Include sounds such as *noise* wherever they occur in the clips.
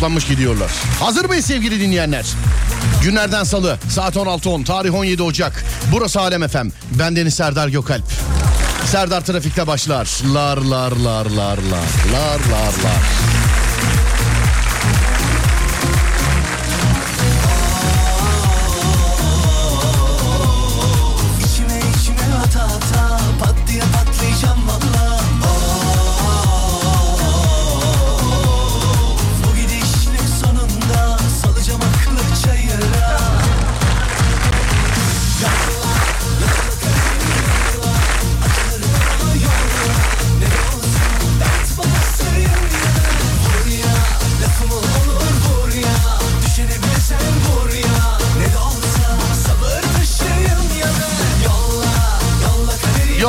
saklanmış gidiyorlar. Hazır mıyız sevgili dinleyenler? Günlerden salı saat 16.10 tarih 17 Ocak. Burası Alem FM. Ben Deniz Serdar Gökalp. Serdar trafikte başlar. Lar lar lar lar lar lar lar lar.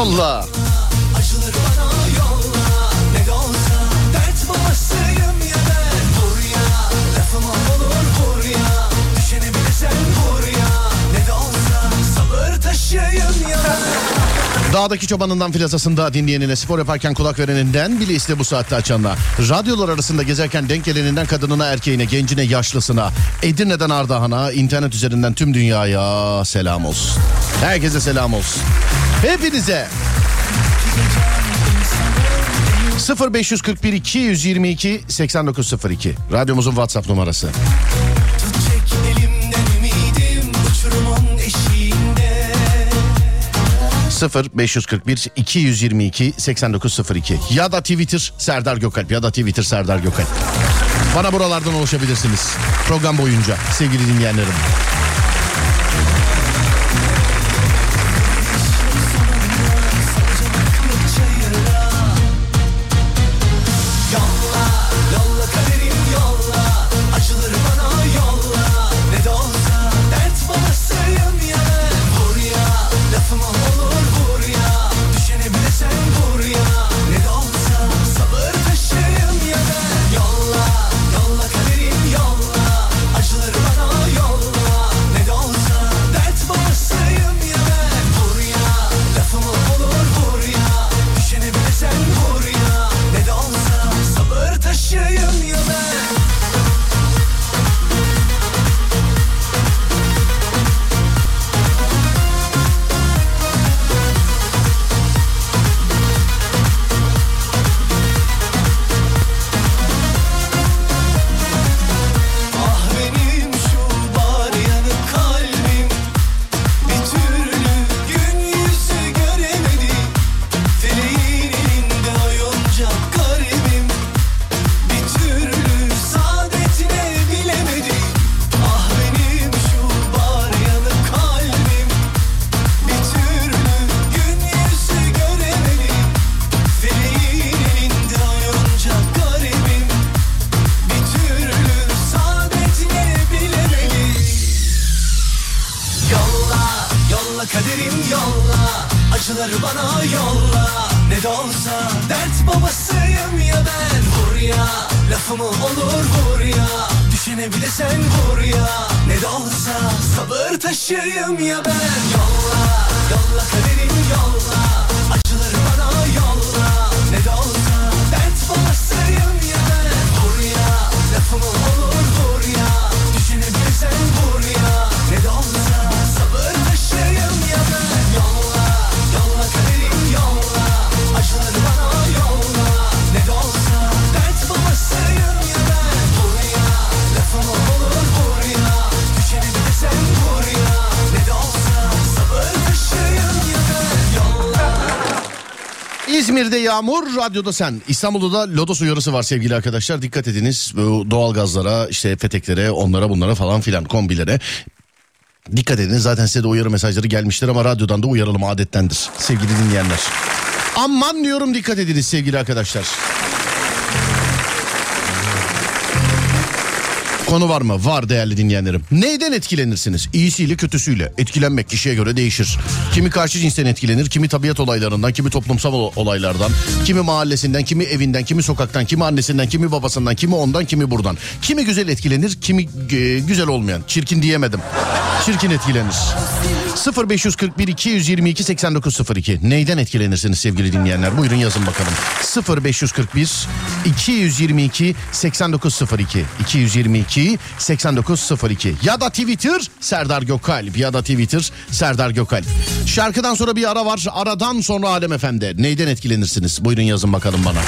yolla. Dağdaki çobanından filasasında dinleyenine, spor yaparken kulak vereninden, bile bilisle bu saatte açanına, radyolar arasında gezerken denk geleninden kadınına, erkeğine, gencine, yaşlısına, Edirne'den Ardahan'a, internet üzerinden tüm dünyaya selam olsun. Herkese selam olsun. Hepinize. 0541 222 8902 radyomuzun WhatsApp numarası. Ümidim, 0 541 222 8902 ya da Twitter Serdar Gökalp ya da Twitter Serdar Gökalp. Bana buralardan ulaşabilirsiniz program boyunca sevgili dinleyenlerim. İzmir'de yağmur, radyoda sen. İstanbul'da da lodos uyarısı var sevgili arkadaşlar. Dikkat ediniz bu doğalgazlara, işte peteklere, onlara bunlara falan filan kombilere. Dikkat edin zaten size de uyarı mesajları gelmiştir ama radyodan da uyaralım adettendir sevgili dinleyenler. Aman diyorum dikkat ediniz sevgili arkadaşlar. Konu var mı? Var değerli dinleyenlerim. Neyden etkilenirsiniz? İyisiyle kötüsüyle. Etkilenmek kişiye göre değişir. Kimi karşı cinsten etkilenir, kimi tabiat olaylarından, kimi toplumsal olaylardan, kimi mahallesinden, kimi evinden, kimi sokaktan, kimi annesinden, kimi babasından, kimi ondan, kimi buradan. Kimi güzel etkilenir, kimi e, güzel olmayan. Çirkin diyemedim. Çirkin etkilenir. 0541 222 8902. Neyden etkilenirsiniz sevgili dinleyenler? Buyurun yazın bakalım. 0541 222 8902 222 8902 ya da Twitter Serdar Gökalp ya da Twitter Serdar Gökalp. Şarkıdan sonra bir ara var. Aradan sonra Alem Efendi. Neyden etkilenirsiniz? Buyurun yazın bakalım bana.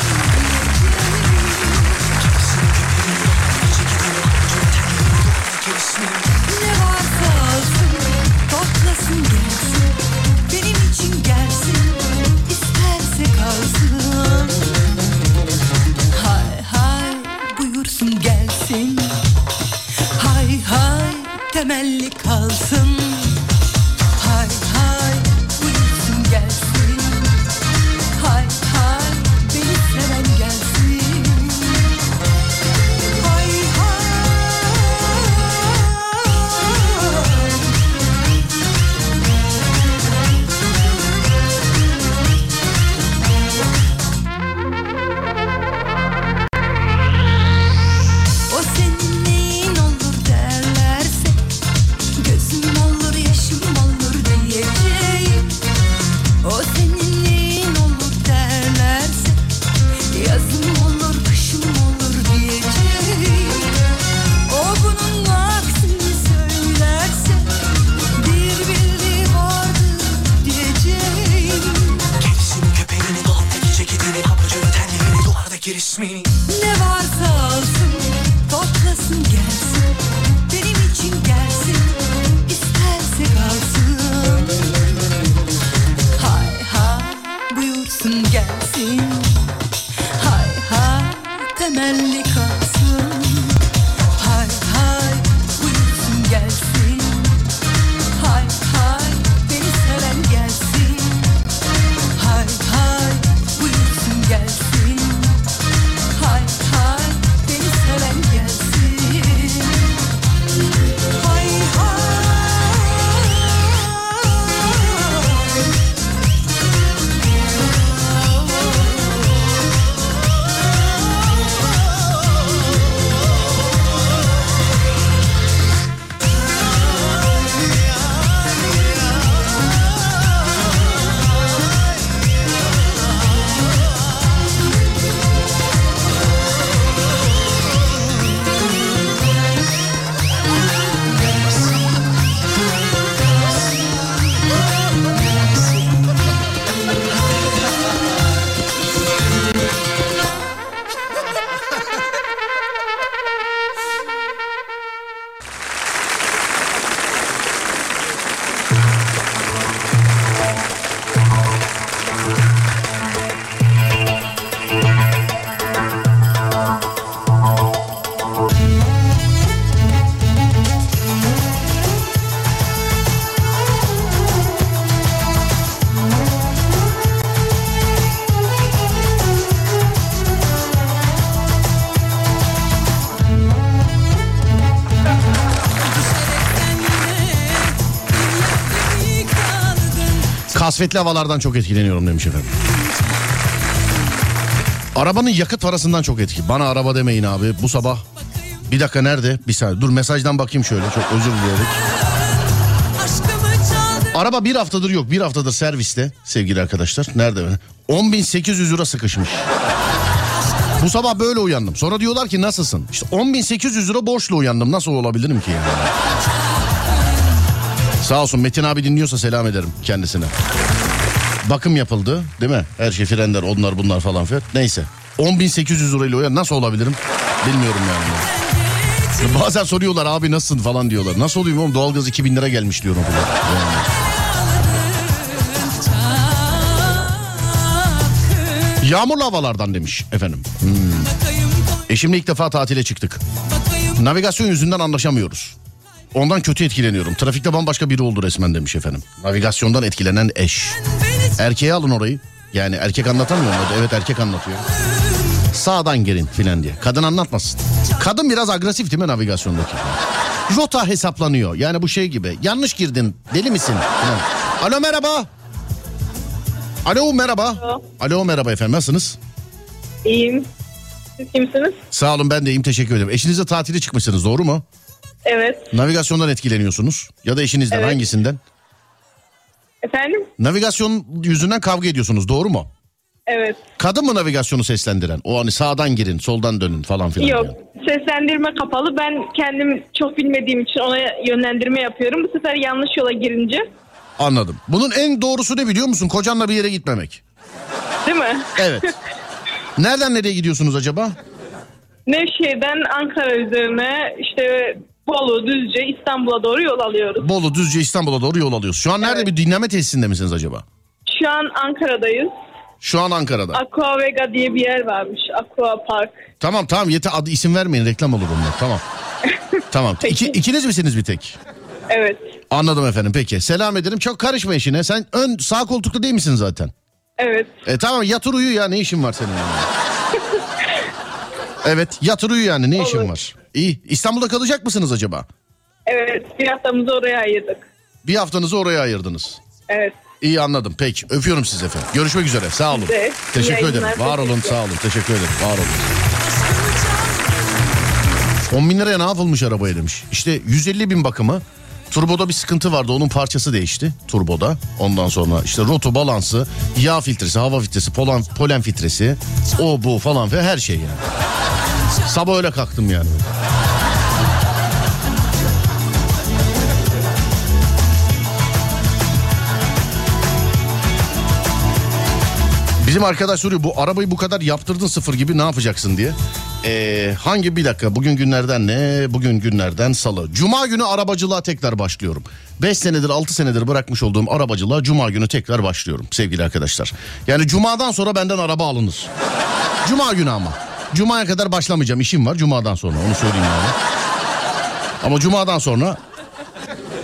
Kasvetli havalardan çok etkileniyorum demiş efendim. Arabanın yakıt parasından çok etki. Bana araba demeyin abi. Bu sabah bir dakika nerede? Bir saniye. Dur mesajdan bakayım şöyle. Çok özür dileyerek. Araba bir haftadır yok. Bir haftadır serviste sevgili arkadaşlar. Nerede? 10.800 lira sıkışmış. Bu sabah böyle uyandım. Sonra diyorlar ki nasılsın? İşte 10.800 lira borçla uyandım. Nasıl olabilirim ki? Sağ olsun Metin abi dinliyorsa selam ederim kendisine. Bakım yapıldı değil mi? Her şey frenler onlar bunlar falan filan. Neyse 10.800 lirayla uyan nasıl olabilirim? Bilmiyorum yani. Bazen soruyorlar abi nasılsın falan diyorlar. Nasıl olayım oğlum doğalgaz 2000 lira gelmiş diyorum falan. Yani. Yağmurlu havalardan demiş efendim. Hmm. Eşimle ilk defa tatile çıktık. Navigasyon yüzünden anlaşamıyoruz. Ondan kötü etkileniyorum. Trafikte bambaşka biri oldu resmen demiş efendim. Navigasyondan etkilenen eş. Erkeğe alın orayı. Yani erkek anlatamıyor mu? Evet erkek anlatıyor. Sağdan girin filan diye. Kadın anlatmasın. Kadın biraz agresif değil mi navigasyondaki? Rota hesaplanıyor. Yani bu şey gibi. Yanlış girdin. Deli misin? Filan. Alo merhaba. Alo merhaba. Alo. Alo merhaba efendim nasılsınız? İyiyim. Siz kimsiniz? Sağ olun ben de iyiyim teşekkür ederim. Eşinizle tatile çıkmışsınız doğru mu? Evet. Navigasyondan etkileniyorsunuz. Ya da eşinizden Evet. hangisinden? Efendim? Navigasyon yüzünden kavga ediyorsunuz doğru mu? Evet. Kadın mı navigasyonu seslendiren? O hani sağdan girin soldan dönün falan filan. Yok. diyor. Seslendirme kapalı. Ben kendim çok bilmediğim için ona yönlendirme yapıyorum. Bu sefer yanlış yola girince. Anladım. Bunun en doğrusu ne biliyor musun? Kocanla bir yere gitmemek. Değil mi? Evet. Nereden nereye gidiyorsunuz acaba? Nevşehir'den Ankara üzerine işte Bolu, Düzce, İstanbul'a doğru yol alıyoruz. Bolu, Düzce, İstanbul'a doğru yol alıyoruz. Şu an nerede Evet. bir dinleme tesisinde misiniz acaba? Şu an Ankara'dayız. Şu an Ankara'da. Aqua Vega diye bir yer varmış. Aqua Park. Tamam tamam yeter adı isim vermeyin reklam olur onlar tamam. *laughs* tamam. İki, ikiniz misiniz bir tek? Evet. Anladım efendim peki. Selam ederim. Çok karışma işine. Sen ön sağ koltukta değil misin zaten? Evet. E tamam yatır uyu ya ne işin var senin yani? *laughs* evet yatır uyu yani ne işin Olur. var? İyi. İstanbul'da kalacak mısınız acaba? Evet. Bir haftamızı oraya ayırdık. Bir haftanızı oraya ayırdınız. Evet. İyi anladım. Peki öpüyorum sizi efendim. Görüşmek üzere. Sağ olun. Size. Teşekkür ederim. Var olun sağ olun. Teşekkür ederim. Var olun. 10 bin liraya ne yapılmış arabaya demiş. İşte 150 bin bakımı. Turboda bir sıkıntı vardı. Onun parçası değişti. Turboda. Ondan sonra işte roto balansı, yağ filtresi, hava filtresi, polen, polen filtresi. O bu falan ve her şey yani. Sabah öyle kalktım yani. Bizim arkadaş soruyor bu arabayı bu kadar yaptırdın sıfır gibi ne yapacaksın diye. Ee, hangi bir dakika bugün günlerden ne? Bugün günlerden salı. Cuma günü arabacılığa tekrar başlıyorum. 5 senedir 6 senedir bırakmış olduğum arabacılığa cuma günü tekrar başlıyorum sevgili arkadaşlar. Yani cumadan sonra benden araba alınır. Cuma günü ama. Cuma'ya kadar başlamayacağım işim var cumadan sonra onu söyleyeyim yani. Ama cumadan sonra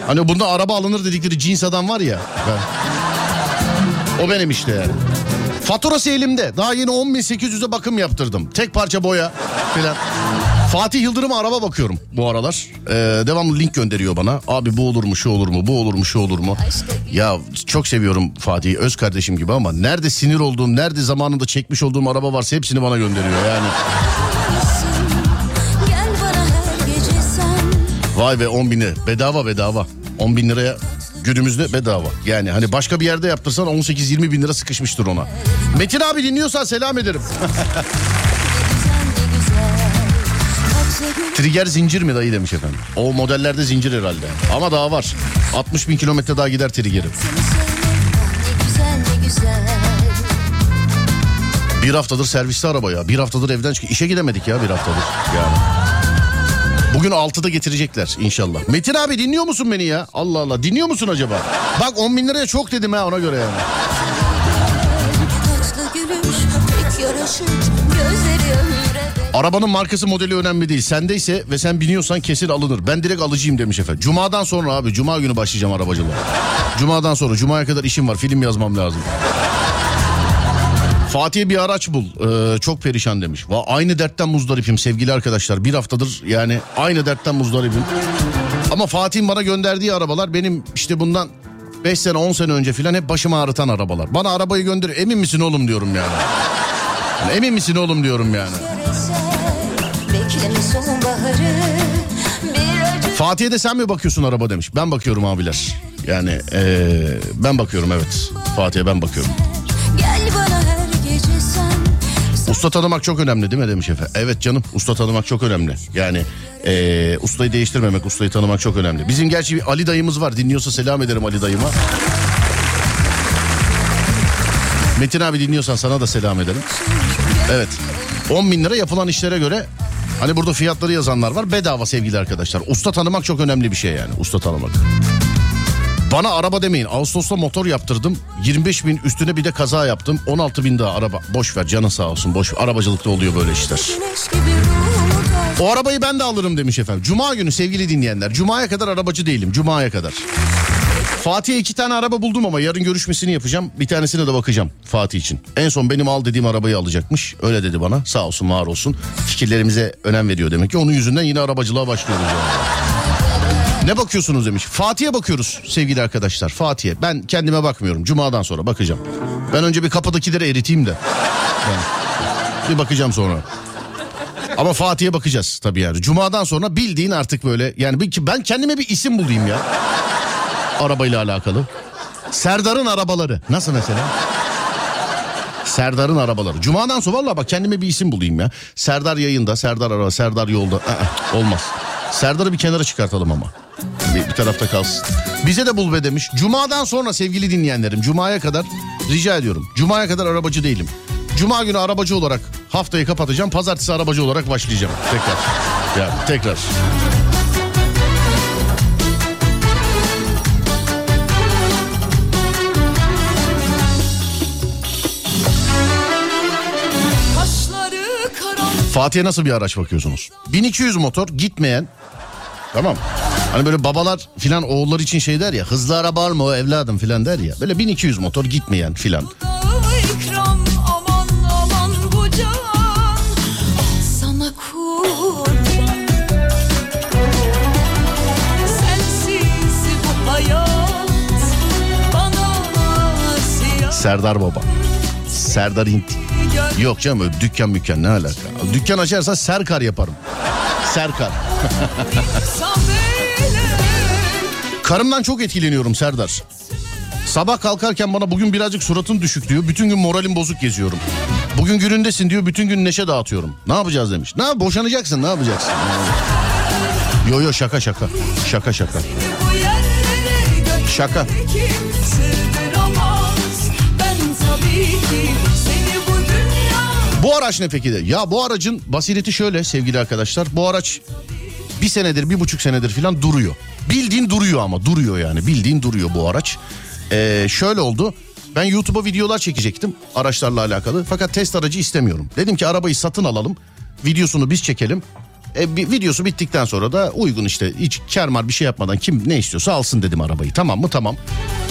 hani bunda araba alınır dedikleri cins adam var ya. Ben, o benim işte yani. Faturası elimde. Daha yeni 10.800'e bakım yaptırdım. Tek parça boya filan. Fatih Yıldırım'a araba bakıyorum bu aralar. Ee, devamlı link gönderiyor bana. Abi bu olur mu şu olur mu bu olur mu şu olur mu. Ya çok seviyorum Fatih'i öz kardeşim gibi ama nerede sinir olduğum nerede zamanında çekmiş olduğum araba varsa hepsini bana gönderiyor yani. Vay be 10 bini bedava bedava. 10 bin liraya günümüzde bedava. Yani hani başka bir yerde yaptırsan 18-20 bin lira sıkışmıştır ona. Metin abi dinliyorsan selam ederim. *laughs* Trigger zincir mi dayı demiş efendim. O modellerde zincir herhalde. Ama daha var. 60 bin kilometre daha gider triggerim. Bir haftadır serviste araba ya. Bir haftadır evden çıkıyor. İşe gidemedik ya bir haftadır yani. Bugün 6'da getirecekler inşallah. Metin abi dinliyor musun beni ya? Allah Allah dinliyor musun acaba? Bak 10 bin liraya çok dedim ha ona göre yani. Tatlı Arabanın markası modeli önemli değil. Sendeyse ve sen biniyorsan kesin alınır. Ben direkt alıcıyım demiş efendim. Cuma'dan sonra abi. Cuma günü başlayacağım arabacılığa. Cuma'dan sonra. Cuma'ya kadar işim var. Film yazmam lazım. Fatih'e bir araç bul. Ee, çok perişan demiş. Va, aynı dertten muzdaripim sevgili arkadaşlar. Bir haftadır yani aynı dertten muzdaripim. Ama Fatih'in bana gönderdiği arabalar benim işte bundan 5 sene 10 sene önce filan hep başımı ağrıtan arabalar. Bana arabayı gönder. Emin misin oğlum diyorum yani. Yani emin misin oğlum diyorum yani. Fatih'e de sen mi bakıyorsun araba demiş. Ben bakıyorum abiler. Yani eee, ben bakıyorum evet. Fatih'e ben bakıyorum. Gel bana her gece sen Usta tanımak çok önemli değil mi demiş efendim. Evet canım usta tanımak çok önemli. Yani eee, ustayı değiştirmemek, ustayı tanımak çok önemli. Bizim gerçi bir Ali dayımız var. Dinliyorsa selam ederim Ali dayıma. Metin abi dinliyorsan sana da selam ederim. Evet. 10 bin lira yapılan işlere göre hani burada fiyatları yazanlar var. Bedava sevgili arkadaşlar. Usta tanımak çok önemli bir şey yani. Usta tanımak. Bana araba demeyin. Ağustos'ta motor yaptırdım. 25 bin üstüne bir de kaza yaptım. 16 bin daha araba. Boş ver canın sağ olsun. Boş ver. Arabacılıkta oluyor böyle işler. O arabayı ben de alırım demiş efendim. Cuma günü sevgili dinleyenler. Cuma'ya kadar arabacı değilim. Cuma'ya kadar. Fatih'e iki tane araba buldum ama yarın görüşmesini yapacağım. Bir tanesine de bakacağım Fatih için. En son benim al dediğim arabayı alacakmış. Öyle dedi bana. Sağ olsun var olsun. Fikirlerimize önem veriyor demek ki. Onun yüzünden yine arabacılığa başlıyoruz yani. Ne bakıyorsunuz demiş. Fatih'e bakıyoruz sevgili arkadaşlar. Fatih'e. Ben kendime bakmıyorum. Cuma'dan sonra bakacağım. Ben önce bir kapıdakileri eriteyim de. Yani bir bakacağım sonra. Ama Fatih'e bakacağız tabii yani. Cuma'dan sonra bildiğin artık böyle yani ben kendime bir isim bulayım ya. Arabayla alakalı. Serdar'ın arabaları. Nasıl mesela? Serdar'ın arabaları. Cuma'dan sonra valla bak kendime bir isim bulayım ya. Serdar yayında, Serdar araba, Serdar yolda. Aa, olmaz. Serdar'ı bir kenara çıkartalım ama. Bir, bir tarafta kalsın. Bize de bul be demiş. Cuma'dan sonra sevgili dinleyenlerim. Cuma'ya kadar rica ediyorum. Cuma'ya kadar arabacı değilim. Cuma günü arabacı olarak haftayı kapatacağım. Pazartesi arabacı olarak başlayacağım. Tekrar. Ya tekrar. Fatih'e nasıl bir araç bakıyorsunuz? 1200 motor gitmeyen tamam. Hani böyle babalar filan oğullar için şey der ya hızlı araba alma o evladım filan der ya. Böyle 1200 motor gitmeyen filan. Serdar Baba. Serdar Hint. Yok canım dükkan mükkan ne alaka. Dükkan açarsa Serkar yaparım. Serkar. Karımdan çok etkileniyorum Serdar. Sabah kalkarken bana bugün birazcık suratın düşük diyor. Bütün gün moralim bozuk geziyorum. Bugün günündesin diyor. Bütün gün neşe dağıtıyorum. Ne yapacağız demiş. Ne yap- boşanacaksın ne yapacaksın? Yo yo şaka şaka. Şaka şaka. Şaka. Bu araç ne peki de? Ya bu aracın basireti şöyle sevgili arkadaşlar. Bu araç bir senedir bir buçuk senedir falan duruyor. Bildiğin duruyor ama duruyor yani bildiğin duruyor bu araç. Ee, şöyle oldu. Ben YouTube'a videolar çekecektim araçlarla alakalı. Fakat test aracı istemiyorum. Dedim ki arabayı satın alalım. Videosunu biz çekelim. E, bir, videosu bittikten sonra da uygun işte hiç kermar bir şey yapmadan kim ne istiyorsa alsın dedim arabayı. Tamam mı? Tamam.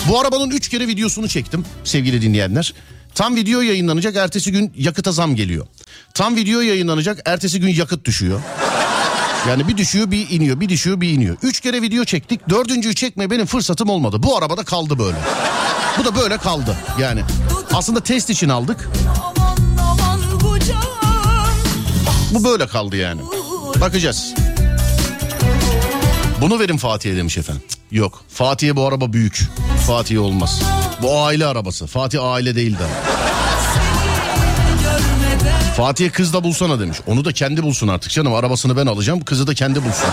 Bu arabanın 3 kere videosunu çektim sevgili dinleyenler. Tam video yayınlanacak ertesi gün yakıta zam geliyor. Tam video yayınlanacak ertesi gün yakıt düşüyor. Yani bir düşüyor bir iniyor bir düşüyor bir iniyor. Üç kere video çektik dördüncüyü çekmeye benim fırsatım olmadı. Bu arabada kaldı böyle. Bu da böyle kaldı yani. Aslında test için aldık. Bu böyle kaldı yani. Bakacağız. Bunu verin Fatih'e demiş efendim. Yok Fatih'e bu araba büyük. Fatih'e olmaz. Bu aile arabası. Fatih aile değil de. Fatih'e kız da bulsana demiş. Onu da kendi bulsun artık canım. Arabasını ben alacağım. Kızı da kendi bulsun.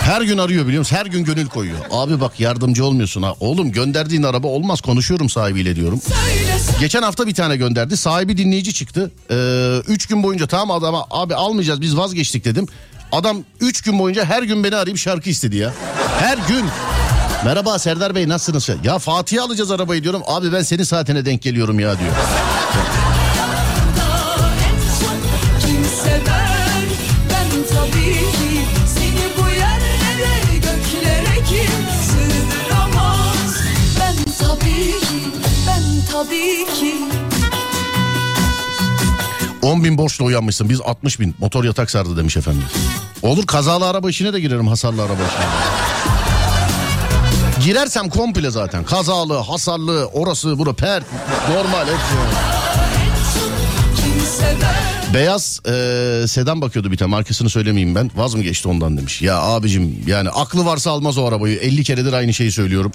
Her gün arıyor biliyor musun? Her gün gönül koyuyor. Abi bak yardımcı olmuyorsun ha. Oğlum gönderdiğin araba olmaz. Konuşuyorum sahibiyle diyorum. Geçen hafta bir tane gönderdi. Sahibi dinleyici çıktı. Ee, üç gün boyunca tamam adama abi almayacağız biz vazgeçtik dedim. Adam üç gün boyunca her gün beni arayıp şarkı istedi ya. Her gün. Merhaba Serdar Bey nasılsınız? Ya Fatih'e alacağız arabayı diyorum. Abi ben senin saatine denk geliyorum ya diyor. tabii ki 10 bin borçla uyanmışsın biz 60 bin motor yatak sardı demiş efendim. Olur kazalı araba işine de girerim hasarlı araba işine. Girersem komple zaten kazalı hasarlı orası bura pert normal hepsi. Beyaz e, sedan bakıyordu bir tane markasını söylemeyeyim ben vaz mı geçti ondan demiş. Ya abicim yani aklı varsa almaz o arabayı 50 keredir aynı şeyi söylüyorum.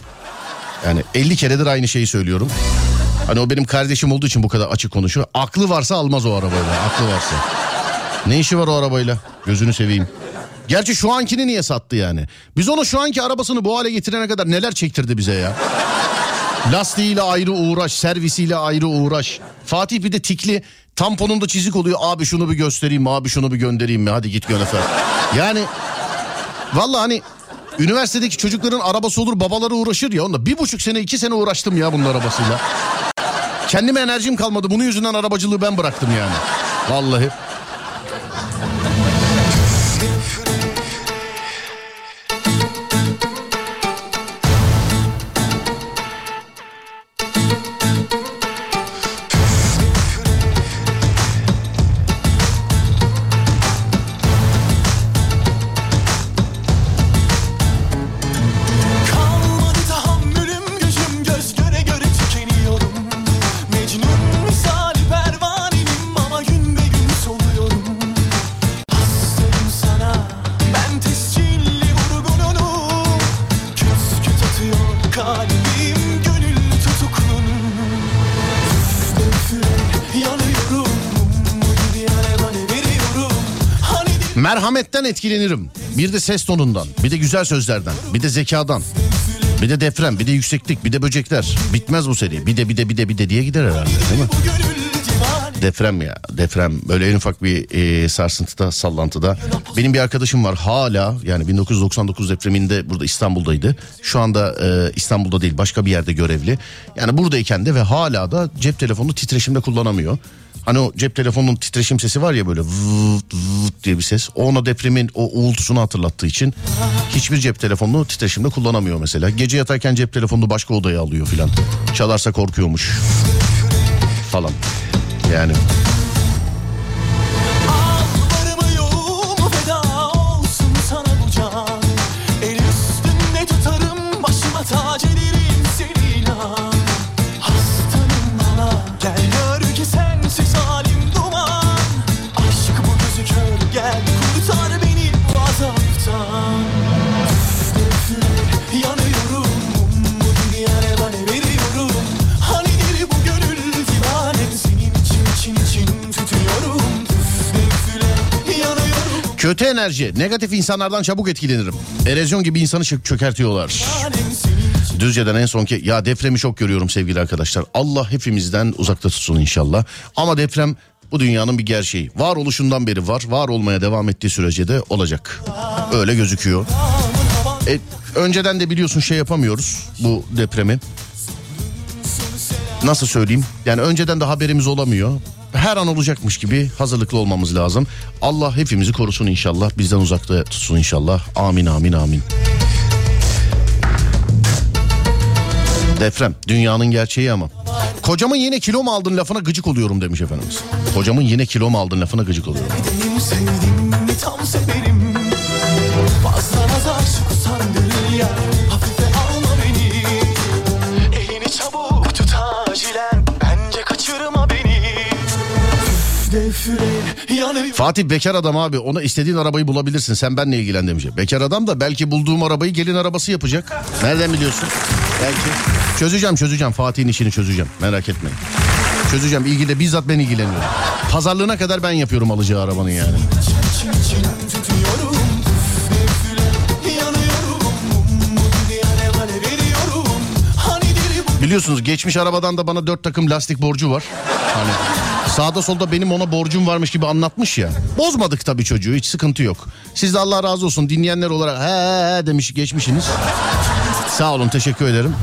Yani 50 keredir aynı şeyi söylüyorum. Hani o benim kardeşim olduğu için bu kadar açık konuşuyor. Aklı varsa almaz o arabayı. Aklı varsa. Ne işi var o arabayla? Gözünü seveyim. Gerçi şu ankini niye sattı yani? Biz onu şu anki arabasını bu hale getirene kadar neler çektirdi bize ya? Lastiğiyle ayrı uğraş, servisiyle ayrı uğraş. Fatih bir de tikli tamponunda çizik oluyor. Abi şunu bir göstereyim mi? Abi şunu bir göndereyim mi? Hadi git gönder. Yani vallahi hani üniversitedeki çocukların arabası olur babaları uğraşır ya. Onda bir buçuk sene iki sene uğraştım ya bunun arabasıyla. Kendime enerjim kalmadı. Bunun yüzünden arabacılığı ben bıraktım yani. Vallahi. Etkilenirim. Bir de ses tonundan, bir de güzel sözlerden, bir de zekadan. Bir de deprem, bir de yükseklik, bir de böcekler. Bitmez bu seri. Bir de bir de bir de bir de diye gider herhalde değil mi? Deprem ya deprem böyle en ufak bir e, sarsıntıda sallantıda. Benim bir arkadaşım var hala yani 1999 depreminde burada İstanbul'daydı. Şu anda e, İstanbul'da değil başka bir yerde görevli. Yani buradayken de ve hala da cep telefonunu titreşimde kullanamıyor. Hani o cep telefonunun titreşim sesi var ya böyle vıt vıt diye bir ses. O ona depremin o uğultusunu hatırlattığı için hiçbir cep telefonunu titreşimde kullanamıyor mesela. Gece yatarken cep telefonunu başka odaya alıyor filan. Çalarsa korkuyormuş falan. Yani enerji, negatif insanlardan çabuk etkilenirim. Erozyon gibi insanı çö- çökertiyorlar. Düzce'den en son ki ya depremi çok görüyorum sevgili arkadaşlar. Allah hepimizden uzakta tutsun inşallah. Ama deprem bu dünyanın bir gerçeği. Varoluşundan beri var. Var olmaya devam ettiği sürece de olacak. Öyle gözüküyor. E, önceden de biliyorsun şey yapamıyoruz bu depremi. Nasıl söyleyeyim? Yani önceden de haberimiz olamıyor. Her an olacakmış gibi hazırlıklı olmamız lazım. Allah hepimizi korusun inşallah. Bizden uzakta tutsun inşallah. Amin amin amin. Deprem dünyanın gerçeği ama. Kocamın yine kilo mu aldın lafına gıcık oluyorum demiş efendimiz. Kocamın yine kilo mu aldın lafına gıcık oluyorum. Benim sevdiğimi tam severim Fazla nazar ya Fatih bekar adam abi ona istediğin arabayı bulabilirsin sen benle ilgilen demiş. Bekar adam da belki bulduğum arabayı gelin arabası yapacak. Nereden biliyorsun? Belki. Çözeceğim çözeceğim Fatih'in işini çözeceğim merak etmeyin. Çözeceğim ilgide bizzat ben ilgileniyorum. Pazarlığına kadar ben yapıyorum alacağı arabanın yani. Biliyorsunuz geçmiş arabadan da bana dört takım lastik borcu var. Hani sağda solda benim ona borcum varmış gibi anlatmış ya. Bozmadık tabii çocuğu hiç sıkıntı yok. Siz de Allah razı olsun dinleyenler olarak he he demiş geçmişsiniz. Sağ olun teşekkür ederim.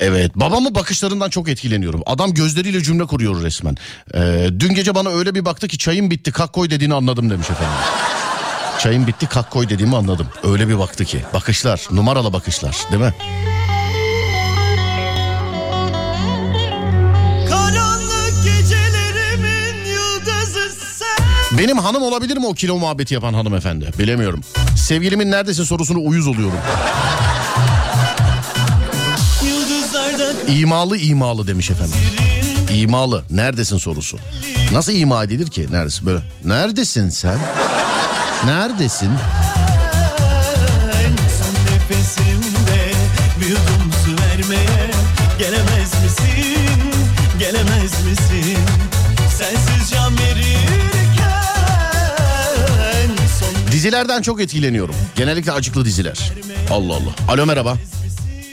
Evet babamın bakışlarından çok etkileniyorum. Adam gözleriyle cümle kuruyor resmen. Ee, dün gece bana öyle bir baktı ki çayım bitti kalk koy dediğini anladım demiş efendim. Çayım bitti kalk koy dediğimi anladım. Öyle bir baktı ki. Bakışlar numaralı bakışlar değil mi? Benim hanım olabilir mi o kilo muhabbeti yapan hanımefendi? Bilemiyorum. Sevgilimin neredesin sorusunu uyuz oluyorum. İmalı imalı demiş efendim. İmalı. Neredesin sorusu. Nasıl ima edilir ki? Neredesin? Böyle. Neredesin sen? Neredesin? son nefesimde vermeye Gelemez misin, gelemez misin Sensiz can verirken son Dizilerden çok etkileniyorum. Genellikle acıklı diziler. Allah Allah. Alo merhaba.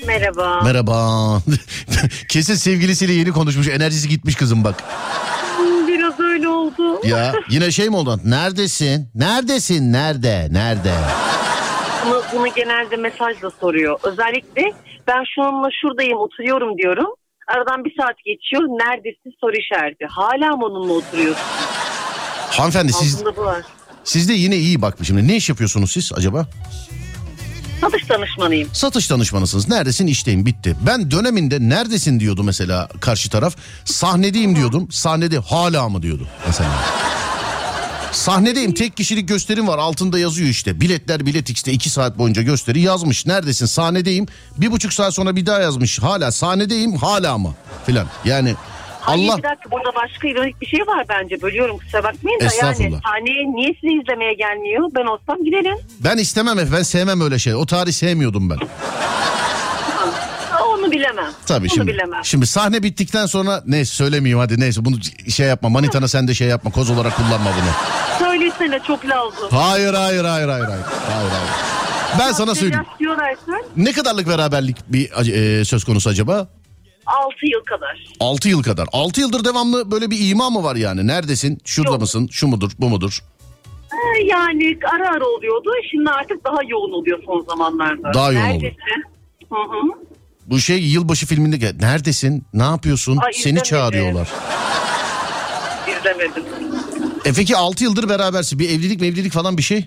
Merhaba. Merhaba. *laughs* Kesin sevgilisiyle yeni konuşmuş. Enerjisi gitmiş kızım bak. Oldu. Ya yine şey mi oldu? Neredesin? Neredesin? Nerede? Nerede? Bunu, bunu genelde mesajla soruyor. Özellikle ben şu anla şuradayım oturuyorum diyorum. Aradan bir saat geçiyor. Neredesin soru işareti. Hala mı onunla oturuyorsun? Hanımefendi siz, Aslında bu var. siz de yine iyi bak şimdi. Ne iş yapıyorsunuz siz acaba? Satış danışmanıyım. Satış danışmanısınız. Neredesin? İşteyim. Bitti. Ben döneminde neredesin diyordu mesela karşı taraf. Sahnedeyim diyordum. Sahnede hala mı diyordu mesela. Sahnedeyim tek kişilik gösterim var altında yazıyor işte. Biletler Bilet X'te iki saat boyunca gösteri yazmış. Neredesin sahnedeyim. Bir buçuk saat sonra bir daha yazmış. Hala sahnedeyim hala mı filan. Yani Hayır Allah bir dakika burada başka ironik bir şey var bence. Bölüyorum kusura bakmayın da yani sahneye niye sizi izlemeye gelmiyor? Ben olsam giderim. ben istemem efendim ben sevmem öyle şey. O tarih sevmiyordum ben. Onu bilemem. Tabii Bunu şimdi. bilemem. Şimdi sahne bittikten sonra neyse söylemeyeyim hadi neyse bunu şey yapma manitana sen de şey yapma koz olarak kullanma bunu. Söylesene çok lazım. Hayır hayır hayır hayır hayır. Hayır hayır. Ben sana söyleyeyim. Ne kadarlık beraberlik bir e, söz konusu acaba? 6 yıl kadar. 6 yıl kadar. 6 yıldır devamlı böyle bir ima mı var yani? Neredesin? Şurada Yok. mısın? Şu mudur? Bu mudur? Ee, Yani ara ara oluyordu. Şimdi artık daha yoğun oluyor son zamanlarda. Daha yoğun Neredesin? Hı hı. Bu şey yılbaşı filminde gel- neredesin? Ne yapıyorsun? Ay, Seni izlemedim. çağırıyorlar. İzlemedim. E peki 6 yıldır berabersin. Bir evlilik evlilik falan bir şey?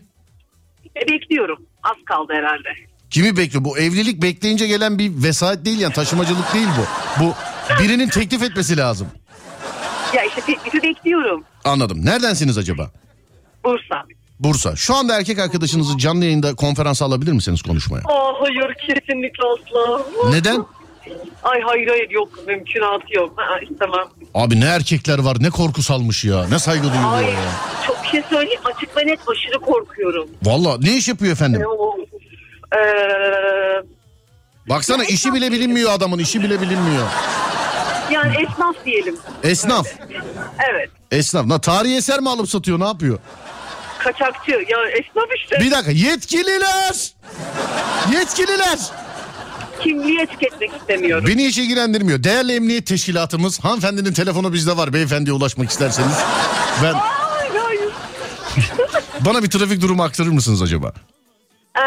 E, bekliyorum. Az kaldı herhalde. Kimi bekliyor? Bu evlilik bekleyince gelen bir vesayet değil yani taşımacılık değil bu. Bu birinin teklif etmesi lazım. Ya işte teklifi bekliyorum. Anladım. Neredensiniz acaba? Bursa. Bursa. Şu anda erkek arkadaşınızı canlı yayında konferans alabilir misiniz konuşmaya? Aa hayır kesinlikle asla. Neden? Ay hayır hayır yok mümkünatı yok. Ha, istemem. Abi ne erkekler var ne korku salmış ya. Ne saygı duyuyor ya. çok bir şey söyleyeyim açık ve net aşırı korkuyorum. Valla ne iş yapıyor efendim? Ee, Baksana işi bile bilinmiyor adamın işi bile bilinmiyor. yani esnaf diyelim. Esnaf. Evet. Esnaf. Na tarihi eser mi alıp satıyor ne yapıyor? Kaçakçı. Ya esnaf işte. Bir dakika yetkililer. Yetkililer. Kimliğe tüketmek istemiyorum. Beni hiç ilgilendirmiyor. Değerli Emniyet Teşkilatımız hanımefendinin telefonu bizde var. Beyefendiye ulaşmak isterseniz. Ben Hayır hayır. bana bir trafik durumu aktarır mısınız acaba? Ee,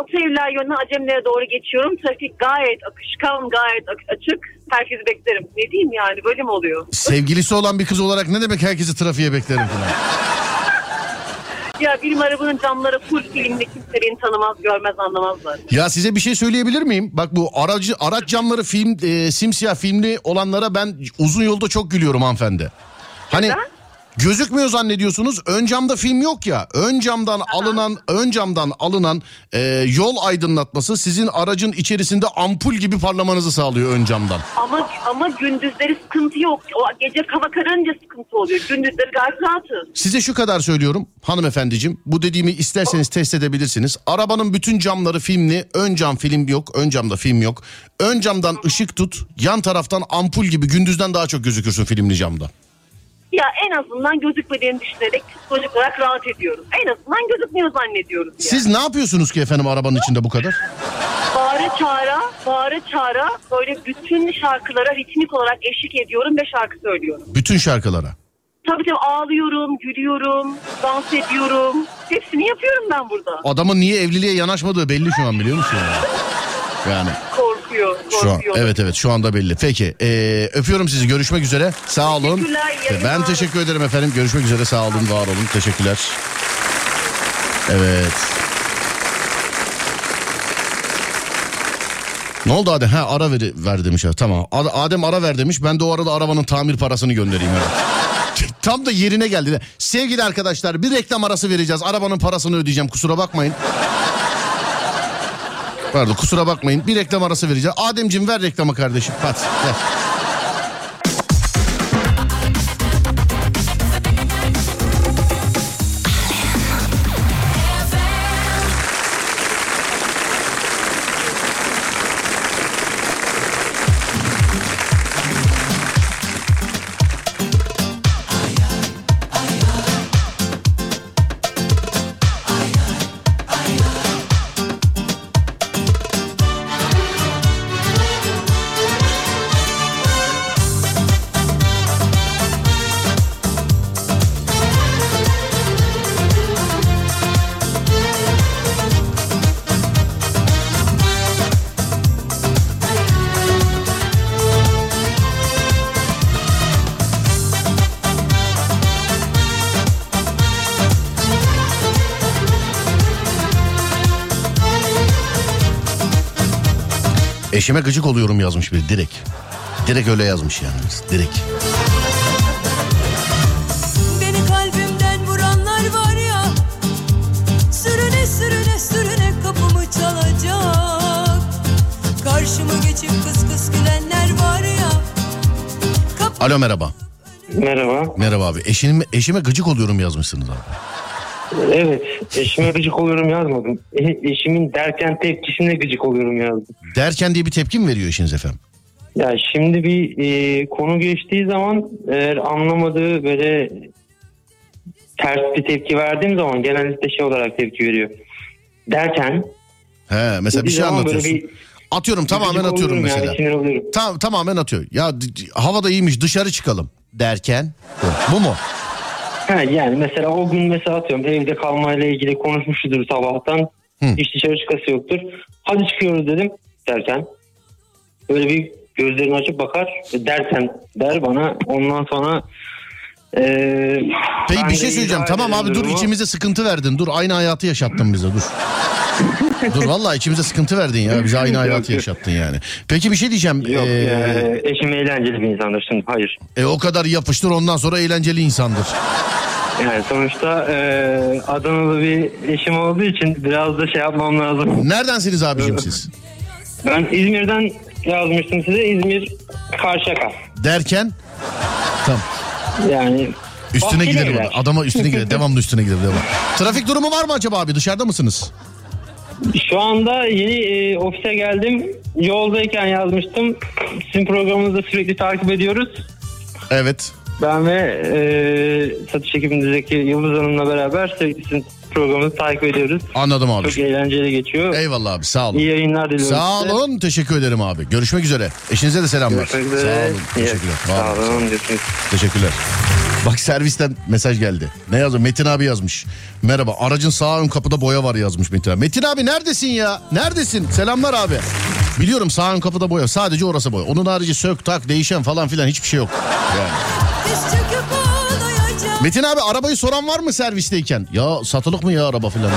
Atayevler yönüne Acemlere doğru geçiyorum. Trafik gayet akışkan, gayet açık. Herkesi beklerim. Ne diyeyim yani böyle mi oluyor? Sevgilisi olan bir kız olarak ne demek herkesi trafiğe beklerim falan. Ya benim arabanın camları full filmde kimse beni tanımaz, görmez, anlamazlar. Ya size bir şey söyleyebilir miyim? Bak bu aracı araç camları film e, simsiyah filmli olanlara ben uzun yolda çok gülüyorum hanımefendi. Hani Neden? Gözükmüyor zannediyorsunuz. Ön camda film yok ya. Ön camdan alınan ön camdan alınan e, yol aydınlatması sizin aracın içerisinde ampul gibi parlamanızı sağlıyor ön camdan. Ama ama gündüzleri sıkıntı yok. O gece hava kararınca sıkıntı oluyor. Gündüzleri gayet rahatız. Size şu kadar söylüyorum hanımefendiciğim. Bu dediğimi isterseniz test edebilirsiniz. Arabanın bütün camları filmli. Ön cam film yok. Ön camda film yok. Ön camdan ışık tut. Yan taraftan ampul gibi gündüzden daha çok gözükürsün filmli camda. Ya en azından gözükmediğini düşünerek psikolojik olarak rahat ediyorum. En azından gözükmüyor zannediyoruz. Yani. Siz ne yapıyorsunuz ki efendim arabanın içinde bu kadar? Bağıra çağıra, bağıra çağıra böyle bütün şarkılara ritmik olarak eşlik ediyorum ve şarkı söylüyorum. Bütün şarkılara. Tabii tabii ağlıyorum, gülüyorum, dans ediyorum. Hepsini yapıyorum ben burada. Adamın niye evliliğe yanaşmadığı belli şu an biliyor musun? Yani, yani Korkuyor, şu an korkuyor. evet evet şu anda belli. Peki ee, öpüyorum sizi görüşmek üzere. Sağ olun. Ben teşekkür ederim efendim. Görüşmek üzere sağ olun var olun. Teşekkürler. Evet. Ne oldu Adem? Ha ara ver, ver demiş. Tamam. Ad- Adem ara ver demiş. Ben de o arada arabanın tamir parasını göndereyim. Evet. *laughs* Tam da yerine geldi. Sevgili arkadaşlar bir reklam arası vereceğiz. Arabanın parasını ödeyeceğim. Kusura bakmayın. Pardon kusura bakmayın. Bir reklam arası vereceğiz. Ademciğim ver reklamı kardeşim. Hadi ver. Eşime gıcık oluyorum yazmış bir direkt. Direkt öyle yazmış yani. Direkt. Beni kalbimden vuranlar var ya Sürüne sürüne sürüne kapımı çalacak Karşıma geçip kıs kıs gülenler var ya Kapı- Alo merhaba. Merhaba. Merhaba abi. Eşim, eşime gıcık oluyorum yazmışsınız abi. Evet. Eşime gıcık oluyorum yazmadım. E- eşimin derken tepkisine gıcık oluyorum yazdım. Derken diye bir tepki mi veriyor eşiniz efendim? Ya şimdi bir e, konu geçtiği zaman eğer anlamadığı böyle ters bir tepki verdiğim zaman genellikle şey olarak tepki veriyor. Derken He mesela bir şey anlatıyorsun. bir Atıyorum tamamen atıyorum mesela. Yani. Tam tamamen atıyor. Ya havada iyiymiş dışarı çıkalım derken bu mu? Ha, yani mesela o gün mesela atıyorum evde kalmayla ilgili konuşmuşuzdur sabahtan. Hı. Hiç dışarı çıkası yoktur. Hadi çıkıyoruz dedim derken böyle bir gözlerini açıp bakar derken der bana ondan sonra eee Peki bir şey söyleyeceğim. Tamam abi dur içimize sıkıntı verdin. Dur aynı hayatı yaşattın bize dur. *laughs* dur vallahi içimize sıkıntı verdin ya. Bize aynı hayatı yaşattın yani. Peki bir şey diyeceğim. Yok Ee, eee, eşim eğlenceli bir insandır şimdi hayır. e, o kadar yapıştır ondan sonra eğlenceli insandır. Yani sonuçta eee Adanalı bir eşim olduğu için biraz da şey yapmam lazım. Neredensiniz abicim siz? Ben İzmir'den yazmıştım size İzmir Karşıyaka. Derken tamam. Yani Üstüne gidelim. evler. ona. Adama üstüne gidelim. *laughs* Devamlı üstüne gidelim. Devam. Trafik durumu var mı acaba abi? Dışarıda mısınız? Şu anda yeni e, ofise geldim. Yoldayken yazmıştım. Sizin programınızı sürekli takip ediyoruz. Evet. Ben ve e, satış ekibimizdeki Yıldız Hanım'la beraber sürekli sizin programınızı takip ediyoruz. Anladım abi. Çok eğlenceli geçiyor. Eyvallah abi sağ olun. İyi yayınlar diliyorum Sağ size. olun. Teşekkür ederim abi. Görüşmek üzere. Eşinize de selamlar. Görüşmek Sağ üzere. olun. İyi- Teşekkürler. Sağ olun. olun. Görüşmek Teşekkürler. Bak servisten mesaj geldi. Ne yazıyor? Metin abi yazmış. Merhaba aracın sağ ön kapıda boya var yazmış Metin abi. Metin abi neredesin ya? Neredesin? Selamlar abi. Biliyorum sağ ön kapıda boya. Sadece orası boya. Onun harici sök tak değişen falan filan hiçbir şey yok. Yani. Metin abi arabayı soran var mı servisteyken? Ya satılık mı ya araba filan?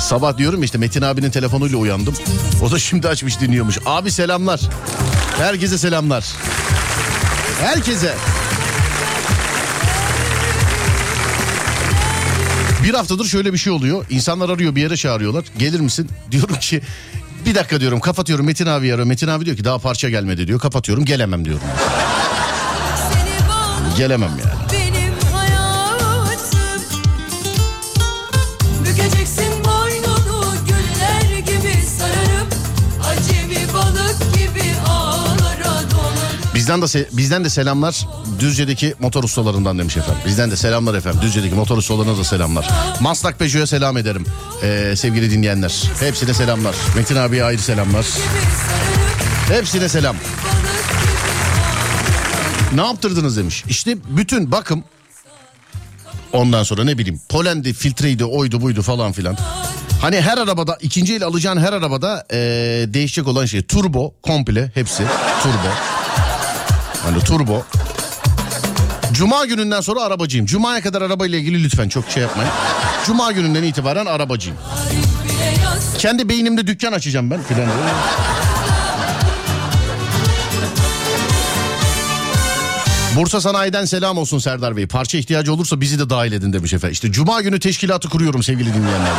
Sabah diyorum işte Metin abinin telefonuyla uyandım. O da şimdi açmış dinliyormuş. Abi selamlar. Herkese selamlar. Herkese. Bir haftadır şöyle bir şey oluyor. İnsanlar arıyor bir yere çağırıyorlar. Gelir misin? Diyorum ki bir dakika diyorum kapatıyorum Metin abi arıyor. Metin abi diyor ki daha parça gelmedi diyor. Kapatıyorum gelemem diyorum. Ağlara dolanıp Bizden de bizden de selamlar Düzce'deki motor ustalarından demiş efendim. Bizden de selamlar efendim. Düzce'deki motor ustalarına da selamlar. Maslak Peugeot'a selam ederim. Ee, sevgili dinleyenler. Hepsine selamlar. Metin abiye ayrı selamlar. Hepsine selam. Ne yaptırdınız demiş. İşte bütün bakım ondan sonra ne bileyim polendi, filtreydi, oydu buydu falan filan. Hani her arabada ikinci el alacağın her arabada ee, değişecek olan şey turbo komple hepsi turbo. Hani turbo. Cuma gününden sonra arabacıyım. Cuma'ya kadar arabayla ilgili lütfen çok şey yapmayın. Cuma gününden itibaren arabacıyım. Kendi beynimde dükkan açacağım ben filan. Bursa Sanayi'den selam olsun Serdar Bey. Parça ihtiyacı olursa bizi de dahil edin demiş efendim. İşte Cuma günü teşkilatı kuruyorum sevgili dinleyenler.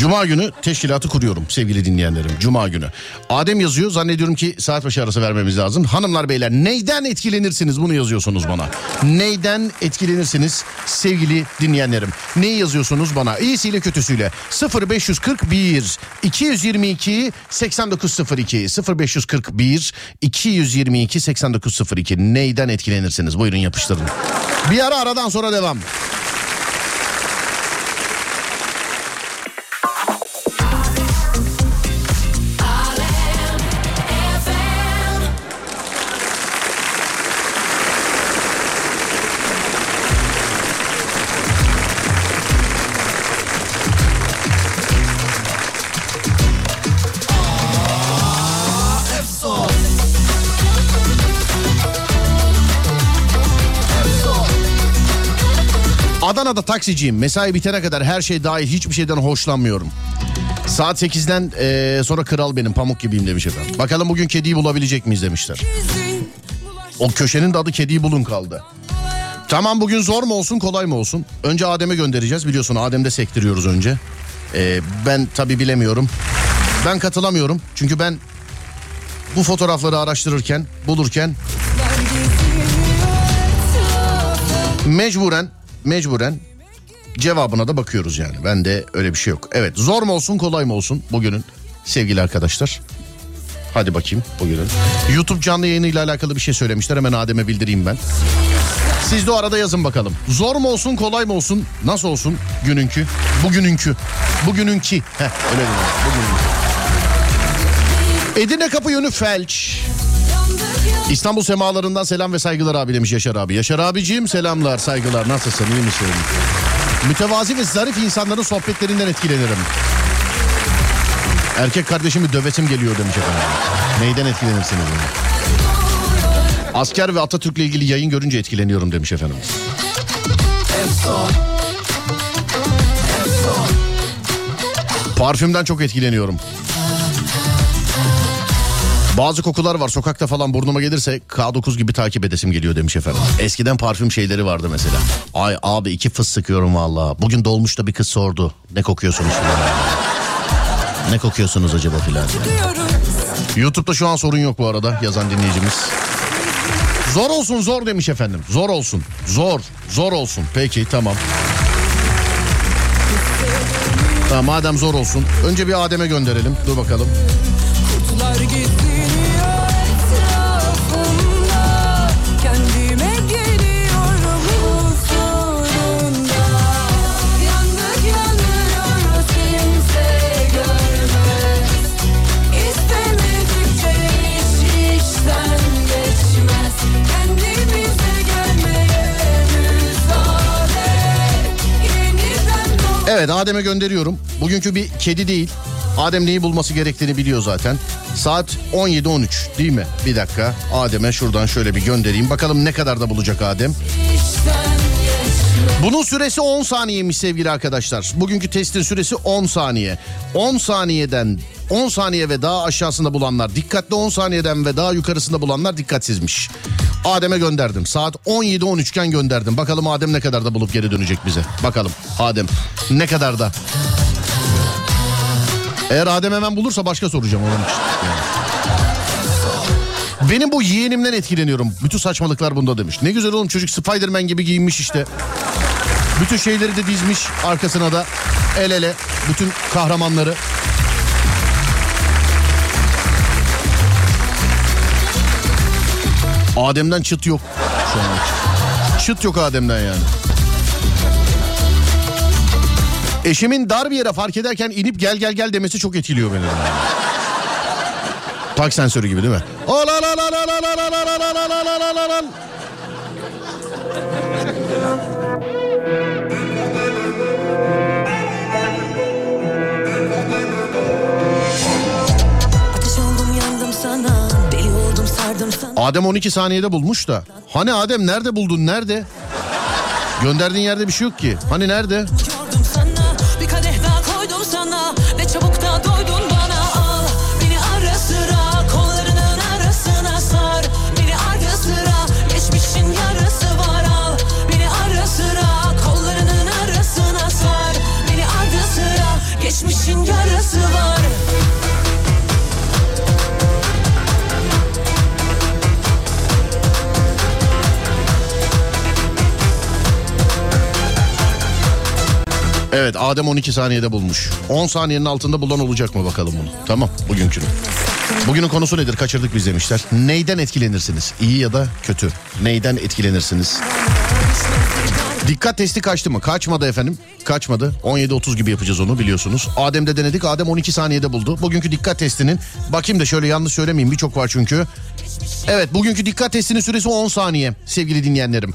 Cuma günü teşkilatı kuruyorum sevgili dinleyenlerim. Cuma günü. Adem yazıyor zannediyorum ki saat başı arası vermemiz lazım. Hanımlar beyler neyden etkilenirsiniz bunu yazıyorsunuz bana. Neyden etkilenirsiniz sevgili dinleyenlerim. Neyi yazıyorsunuz bana? İyisiyle kötüsüyle 0541 222 8902 0541 222 8902 neyden etkilenirsiniz? Buyurun yapıştırın. Bir ara aradan sonra devam. Adana'da taksiciyim. Mesai bitene kadar her şey dahil hiçbir şeyden hoşlanmıyorum. Saat 8'den eee, sonra kral benim pamuk gibiyim demiş efendim. Bakalım bugün kediyi bulabilecek miyiz demişler. O köşenin de adı kediyi bulun kaldı. Tamam bugün zor mu olsun kolay mı olsun? Önce Adem'e göndereceğiz biliyorsun Adem'de sektiriyoruz önce. Ee, ben tabi bilemiyorum. Ben katılamıyorum çünkü ben bu fotoğrafları araştırırken bulurken Mecburen, mecburen cevabına da bakıyoruz yani. Ben de öyle bir şey yok. Evet zor mu olsun kolay mı olsun bugünün sevgili arkadaşlar? Hadi bakayım bugünün. YouTube canlı yayınıyla alakalı bir şey söylemişler. Hemen Adem'e bildireyim ben. Siz de o arada yazın bakalım. Zor mu olsun kolay mı olsun? Nasıl olsun gününkü? Bugününkü. Bugününki. Heh öyle. Bugününkü. Edirne Kapı yönü felç. İstanbul semalarından selam ve saygılar abi demiş Yaşar abi. Yaşar abiciğim selamlar saygılar nasılsın iyi misin? Mütevazi ve zarif insanların sohbetlerinden etkilenirim. Erkek kardeşimi dövesim geliyor demiş efendim. Neyden etkilenirsiniz? Yani? Asker ve Atatürk'le ilgili yayın görünce etkileniyorum demiş efendim. Parfümden çok etkileniyorum. Bazı kokular var sokakta falan burnuma gelirse K9 gibi takip edesim geliyor demiş efendim. Eskiden parfüm şeyleri vardı mesela. Ay abi iki fıs sıkıyorum valla. Bugün dolmuşta bir kız sordu. Ne kokuyorsunuz filan. Ne kokuyorsunuz acaba filan. YouTube'da şu an sorun yok bu arada yazan dinleyicimiz. Zor olsun zor demiş efendim. Zor olsun. Zor. Zor olsun. Peki tamam. Tamam madem zor olsun. Önce bir Adem'e gönderelim. Dur bakalım. Kutular Evet Adem'e gönderiyorum. Bugünkü bir kedi değil. Adem neyi bulması gerektiğini biliyor zaten. Saat 17.13 değil mi? Bir dakika Adem'e şuradan şöyle bir göndereyim. Bakalım ne kadar da bulacak Adem. Bunun süresi 10 saniyeymiş sevgili arkadaşlar. Bugünkü testin süresi 10 saniye. 10 saniyeden 10 saniye ve daha aşağısında bulanlar dikkatli 10 saniyeden ve daha yukarısında bulanlar dikkatsizmiş. Adem'e gönderdim. Saat 17.13 iken gönderdim. Bakalım Adem ne kadar da bulup geri dönecek bize. Bakalım Adem ne kadar da. Eğer Adem hemen bulursa başka soracağım onun için. Yani. Benim bu yeğenimden etkileniyorum. Bütün saçmalıklar bunda demiş. Ne güzel oğlum çocuk Spiderman gibi giyinmiş işte. Bütün şeyleri de dizmiş arkasına da el ele bütün kahramanları. Adem'den çıt yok şu an. Çıt yok Adem'den yani. Eşimin dar bir yere fark ederken inip gel gel gel demesi çok etkiliyor beni. Park sensörü gibi değil mi? Adem 12 saniyede bulmuş da. Hani Adem nerede buldun nerede? Gönderdiğin yerde bir şey yok ki. Hani nerede? Yordum Evet Adem 12 saniyede bulmuş. 10 saniyenin altında bulan olacak mı bakalım bunu. Tamam bugünkünü. Bugünün konusu nedir? Kaçırdık biz demişler. Neyden etkilenirsiniz? İyi ya da kötü. Neyden etkilenirsiniz? Dikkat testi kaçtı mı? Kaçmadı efendim. Kaçmadı. 17.30 gibi yapacağız onu biliyorsunuz. Adem'de denedik. Adem 12 saniyede buldu. Bugünkü dikkat testinin bakayım da şöyle yanlış söylemeyeyim birçok var çünkü. Evet bugünkü dikkat testinin süresi 10 saniye sevgili dinleyenlerim.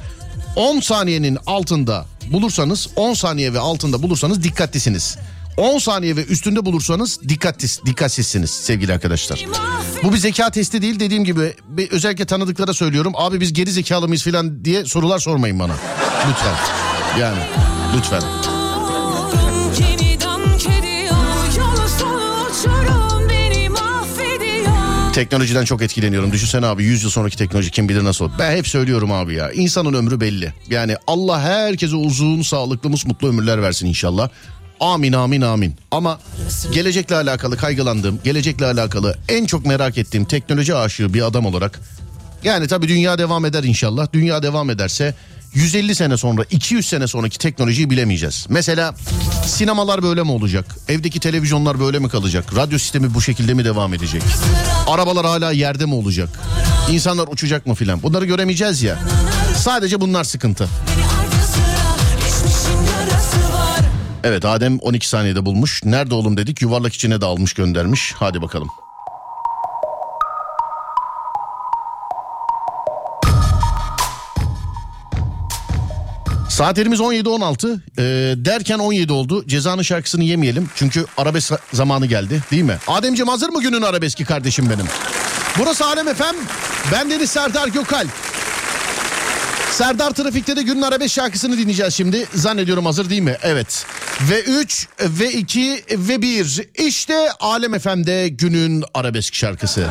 10 saniyenin altında bulursanız 10 saniye ve altında bulursanız dikkatlisiniz. 10 saniye ve üstünde bulursanız dikkatsiz, dikkatsizsiniz sevgili arkadaşlar. Bu bir zeka testi değil dediğim gibi özellikle tanıdıklara söylüyorum. Abi biz geri zekalı mıyız falan diye sorular sormayın bana. Lütfen. Yani lütfen. Teknolojiden çok etkileniyorum. Düşünsene abi 100 yıl sonraki teknoloji kim bilir nasıl olur. Ben hep söylüyorum abi ya. İnsanın ömrü belli. Yani Allah herkese uzun, sağlıklı, mutlu ömürler versin inşallah. Amin amin amin. Ama gelecekle alakalı kaygılandığım, gelecekle alakalı en çok merak ettiğim teknoloji aşığı bir adam olarak yani tabii dünya devam eder inşallah. Dünya devam ederse 150 sene sonra 200 sene sonraki teknolojiyi bilemeyeceğiz. Mesela sinemalar böyle mi olacak? Evdeki televizyonlar böyle mi kalacak? Radyo sistemi bu şekilde mi devam edecek? Arabalar hala yerde mi olacak? İnsanlar uçacak mı filan? Bunları göremeyeceğiz ya. Sadece bunlar sıkıntı. Evet Adem 12 saniyede bulmuş. Nerede oğlum dedik yuvarlak içine de almış göndermiş. Hadi bakalım. Saatlerimiz 17.16 ee, derken 17 oldu. Cezanın şarkısını yemeyelim çünkü arabesk zamanı geldi değil mi? Ademciğim hazır mı günün arabeski kardeşim benim? Burası Alem Efem. Ben Deniz Serdar Gökalp. Serdar Trafik'te de günün arabesk şarkısını dinleyeceğiz şimdi. Zannediyorum hazır değil mi? Evet. Ve 3 ve 2 ve 1. İşte Alem FM'de günün arabesk şarkısı.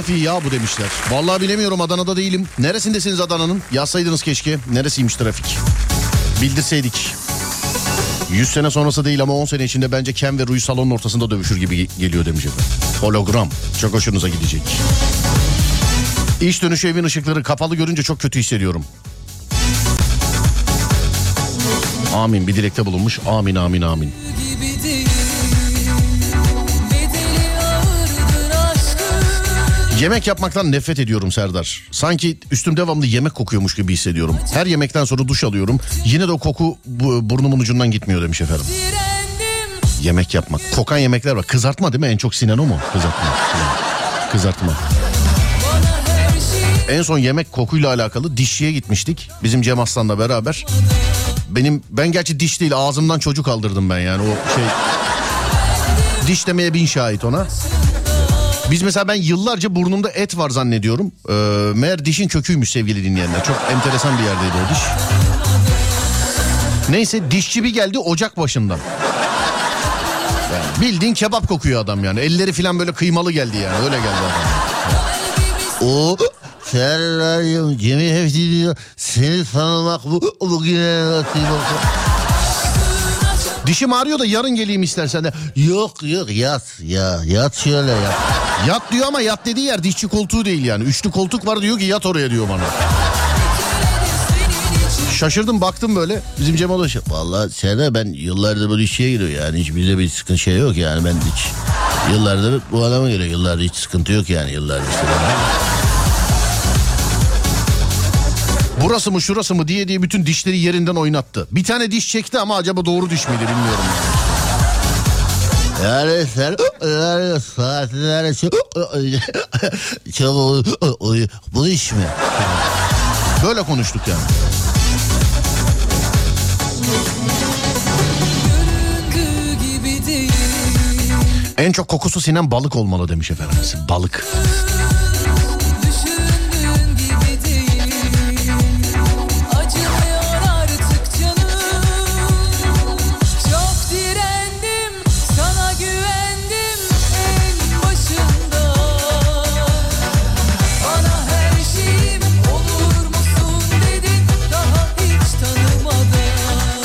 Trafiği ya bu demişler. Vallahi bilemiyorum Adana'da değilim. Neresindesiniz Adana'nın? Yazsaydınız keşke. Neresiymiş trafik? Bildirseydik. 100 sene sonrası değil ama 10 sene içinde bence Ken ve Rui salonun ortasında dövüşür gibi geliyor demiş. Hologram. Çok hoşunuza gidecek. İş dönüşü evin ışıkları kapalı görünce çok kötü hissediyorum. Amin bir dilekte bulunmuş. Amin amin amin. gibi Yemek yapmaktan nefret ediyorum Serdar. Sanki üstüm devamlı yemek kokuyormuş gibi hissediyorum. Her yemekten sonra duş alıyorum. Yine de o koku bu, burnumun ucundan gitmiyor demiş efendim. Yemek yapmak. Kokan yemekler var. Kızartma değil mi? En çok sinen o mu? Kızartma. Kızartma. En son yemek kokuyla alakalı dişçiye gitmiştik. Bizim Cem Aslan'la beraber. Benim ben gerçi diş değil ağzımdan çocuk aldırdım ben yani o şey. Diş demeye bin şahit ona. Biz mesela ben yıllarca burnumda et var zannediyorum. Ee, meğer dişin köküymüş sevgili dinleyenler. Çok enteresan bir yerdeydi o diş. Neyse dişçi bir geldi ocak başından. Yani bildiğin kebap kokuyor adam yani. Elleri falan böyle kıymalı geldi yani. Öyle geldi adam. O Serrayım Cemil hep diyor seni tanımak bu bugüne nasip oldu. Dişim ağrıyor da yarın geleyim istersen de. Yok yok yat ya yat şöyle yat. Yat diyor ama yat dediği yer dişçi koltuğu değil yani. Üçlü koltuk var diyor ki yat oraya diyor bana. Şaşırdım baktım böyle bizim Cem Adaş. Valla Serdar ben yıllardır bu işe giriyor yani hiç bize bir sıkıntı şey yok yani ben hiç yıllardır bu adama göre yıllardır hiç sıkıntı yok yani yıllardır. Burası mı şurası mı diye diye bütün dişleri yerinden oynattı. Bir tane diş çekti ama acaba doğru diş miydi bilmiyorum. Yani, sen yani saatler çok bu iş mi? Böyle konuştuk yani. En çok kokusu sinen balık olmalı demiş efendimiz. Balık.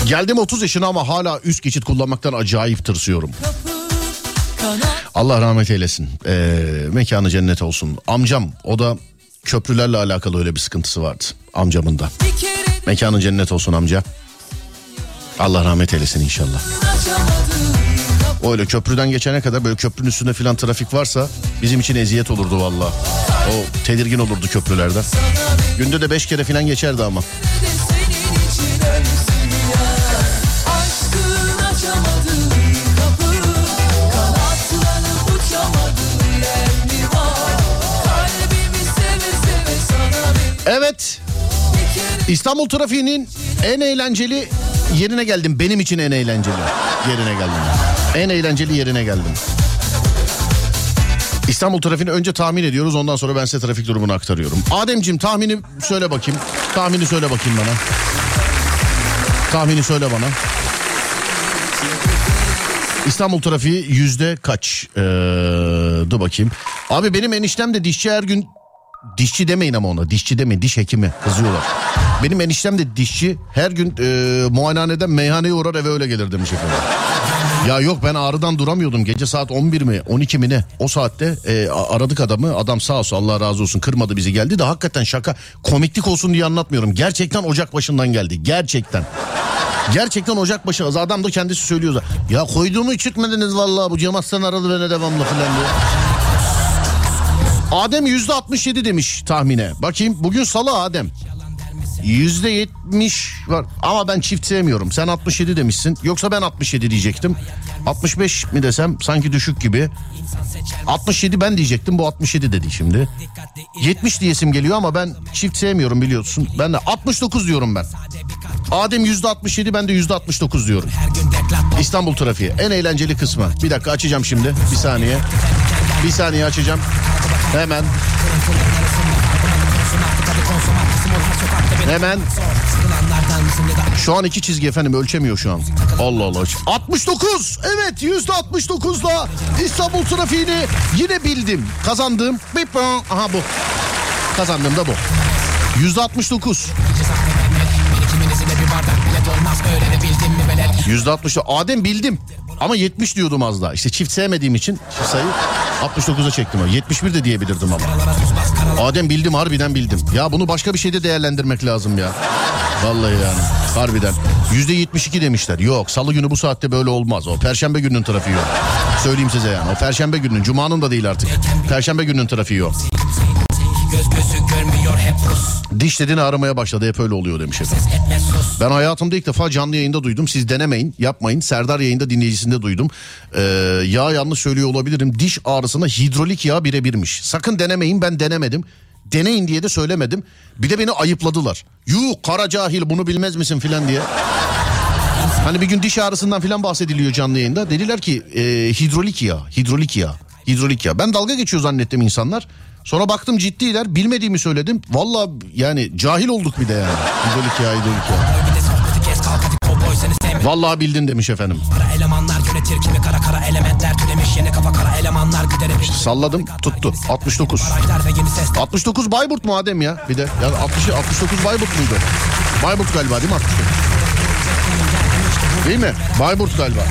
Geldim 30 yaşına ama hala üst geçit kullanmaktan acayip tırsıyorum. Allah rahmet eylesin. Ee, mekanı cennet olsun. Amcam o da köprülerle alakalı öyle bir sıkıntısı vardı. Amcamın da. Mekanın cennet olsun amca. Allah rahmet eylesin inşallah. O öyle köprüden geçene kadar böyle köprünün üstünde filan trafik varsa bizim için eziyet olurdu valla. O tedirgin olurdu köprülerde. Günde de beş kere filan geçerdi ama. İstanbul trafiğinin en eğlenceli yerine geldim. Benim için en eğlenceli. yerine geldim. En eğlenceli yerine geldim. İstanbul trafiğini önce tahmin ediyoruz ondan sonra ben size trafik durumunu aktarıyorum. Ademciğim tahmini söyle bakayım. Tahmini söyle bakayım bana. Tahmini söyle bana. İstanbul trafiği yüzde kaç? Ee, dur bakayım. Abi benim eniştem de dişçi her gün... Dişçi demeyin ama ona dişçi demeyin diş hekimi kızıyorlar. Benim eniştem de dişçi her gün e, muayenehaneden meyhaneye uğrar eve öyle gelir demiş efendim. Ya yok ben ağrıdan duramıyordum gece saat 11 mi 12 mi ne o saatte e, aradık adamı adam sağ olsun Allah razı olsun kırmadı bizi geldi de hakikaten şaka komiklik olsun diye anlatmıyorum gerçekten ocak başından geldi gerçekten. Gerçekten ocak başı adam da kendisi söylüyor da. Ya koyduğumu içirtmediniz vallahi bu Aslan aradı beni devamlı filan diye. Adem yüzde 67 demiş tahmine. Bakayım bugün salı Adem. Yüzde 70 var ama ben çift sevmiyorum. Sen 67 demişsin. Yoksa ben 67 diyecektim. 65 mi desem sanki düşük gibi. 67 ben diyecektim bu 67 dedi şimdi. 70 diyesim geliyor ama ben çift sevmiyorum biliyorsun. Ben de 69 diyorum ben. Adem yüzde 67 ben de yüzde 69 diyorum. İstanbul trafiği en eğlenceli kısmı. Bir dakika açacağım şimdi bir saniye. Bir saniye açacağım. Hemen. Hemen. Şu an iki çizgi efendim ölçemiyor şu an. Allah Allah. 69. Evet yüzde 69'la İstanbul trafiğini yine bildim. Kazandığım. Bip, Aha bu. Kazandığım da bu. Yüzde 69. Yüzde 60. Adem bildim. Ama 70 diyordum az daha. İşte çift sevmediğim için çift sayı 69'a çektim. o. 71 de diyebilirdim ama. Adem bildim harbiden bildim. Ya bunu başka bir şeyde değerlendirmek lazım ya. Vallahi yani harbiden. Yüzde 72 demişler. Yok salı günü bu saatte böyle olmaz. O perşembe gününün trafiği yok. Söyleyeyim size yani. O perşembe gününün. Cuma'nın da değil artık. Perşembe gününün trafiği yok. Diş dediğini aramaya başladı hep öyle oluyor demiş efendim. Ben hayatımda ilk defa canlı yayında duydum. Siz denemeyin yapmayın. Serdar yayında dinleyicisinde duydum. Ee, yağ yanlış söylüyor olabilirim. Diş ağrısına hidrolik yağ birebirmiş. Sakın denemeyin ben denemedim. Deneyin diye de söylemedim. Bir de beni ayıpladılar. Yuh kara cahil bunu bilmez misin filan diye. Hani bir gün diş ağrısından filan bahsediliyor canlı yayında. Dediler ki e, hidrolik yağ, hidrolik yağ, hidrolik yağ. Ben dalga geçiyor zannettim insanlar. Sonra baktım ciddiler bilmediğimi söyledim. Valla yani cahil olduk bir de yani. Hidrolik yağ, hidrolik yağ. Vallahi bildin demiş efendim. elemanlar yönetir kimi kara kara elementler türemiş yeni kafa kara elemanlar gideremiş. Salladım tuttu 69. 69 Bayburt mu Adem ya bir de. Ya 60, 69 Bayburt muydu? Bayburt galiba değil mi 69? Değil mi? Bayburt galiba.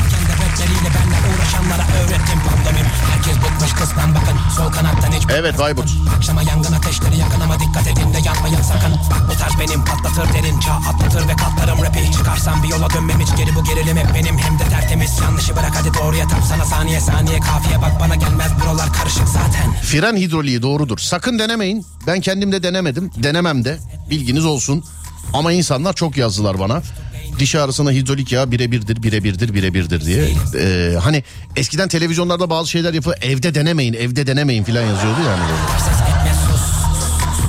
Kısmen bakın sol kanattan hiç Evet Bayburt. Akşama yangın ateşleri yakın ama dikkat edin de yanmayın sakın. Bak bu tarz benim patlatır derin çağ atlatır ve katlarım rapi. Çıkarsam bir yola dönmem hiç geri bu gerilim hep benim hem de tertemiz. Yanlışı bırak hadi doğruya tap sana saniye saniye kafiye bak bana gelmez buralar karışık zaten. Fren hidroliği doğrudur. Sakın denemeyin. Ben kendim de denemedim. Denemem de. Bilginiz olsun. Ama insanlar çok yazdılar bana. Diş ağrısına hidrolik yağ birebirdir, birebirdir, birebirdir diye. Ee, hani eskiden televizyonlarda bazı şeyler yapıyor. Evde denemeyin, evde denemeyin falan yazıyordu yani.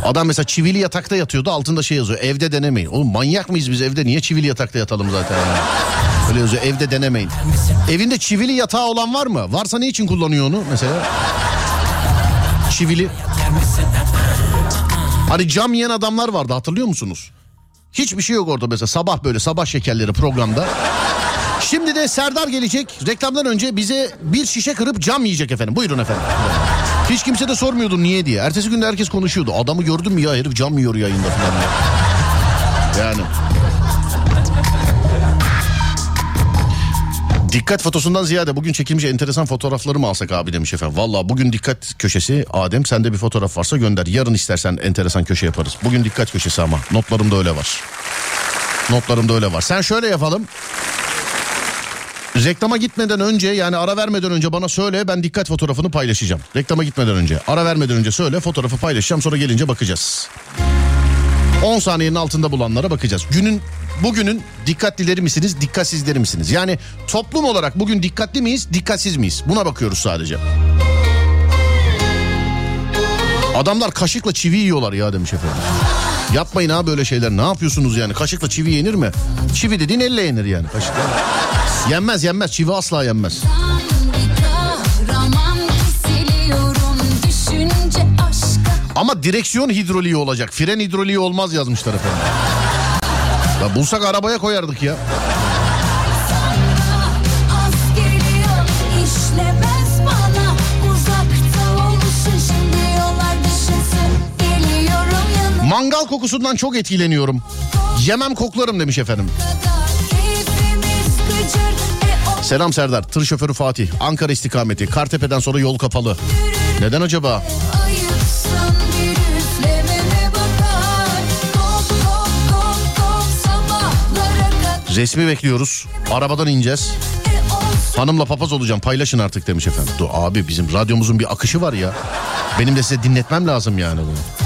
Adam mesela çivili yatakta yatıyordu altında şey yazıyor. Evde denemeyin. Oğlum manyak mıyız biz evde niye çivili yatakta yatalım zaten yani. Öyle yazıyor evde denemeyin. Evinde çivili yatağı olan var mı? Varsa ne için kullanıyor onu mesela? Çivili. Hani cam yiyen adamlar vardı hatırlıyor musunuz? Hiçbir şey yok orada mesela sabah böyle sabah şekerleri programda. Şimdi de Serdar gelecek. Reklamdan önce bize bir şişe kırıp cam yiyecek efendim. Buyurun efendim. Hiç kimse de sormuyordu niye diye. Ertesi günde herkes konuşuyordu. Adamı gördün mü ya herif cam yiyor yayında falan. Yani. Dikkat fotosundan ziyade bugün çekilmiş enteresan fotoğrafları mı alsak abi demiş efendim. Valla bugün dikkat köşesi Adem sende bir fotoğraf varsa gönder. Yarın istersen enteresan köşe yaparız. Bugün dikkat köşesi ama notlarımda öyle var. Notlarımda öyle var. Sen şöyle yapalım. Reklama gitmeden önce yani ara vermeden önce bana söyle ben dikkat fotoğrafını paylaşacağım. Reklama gitmeden önce ara vermeden önce söyle fotoğrafı paylaşacağım sonra gelince bakacağız. 10 saniyenin altında bulanlara bakacağız. Günün bugünün dikkatlileri misiniz, dikkatsizleri misiniz? Yani toplum olarak bugün dikkatli miyiz, dikkatsiz miyiz? Buna bakıyoruz sadece. Adamlar kaşıkla çivi yiyorlar ya demiş efendim. Yapmayın ha böyle şeyler. Ne yapıyorsunuz yani? Kaşıkla çivi yenir mi? Çivi dediğin elle yenir yani kaşıkla. Yenmez yenmez çivi asla yenmez. Ama direksiyon hidroliği olacak. Fren hidroliği olmaz yazmışlar efendim. Ya bulsak arabaya koyardık ya. Mangal kokusundan çok etkileniyorum. Yemem koklarım demiş efendim. Selam Serdar. Tır şoförü Fatih. Ankara istikameti. Kartepe'den sonra yol kapalı. Neden acaba? Resmi bekliyoruz. Arabadan ineceğiz. Hanımla papaz olacağım paylaşın artık demiş efendim. Dur abi bizim radyomuzun bir akışı var ya. Benim de size dinletmem lazım yani bunu.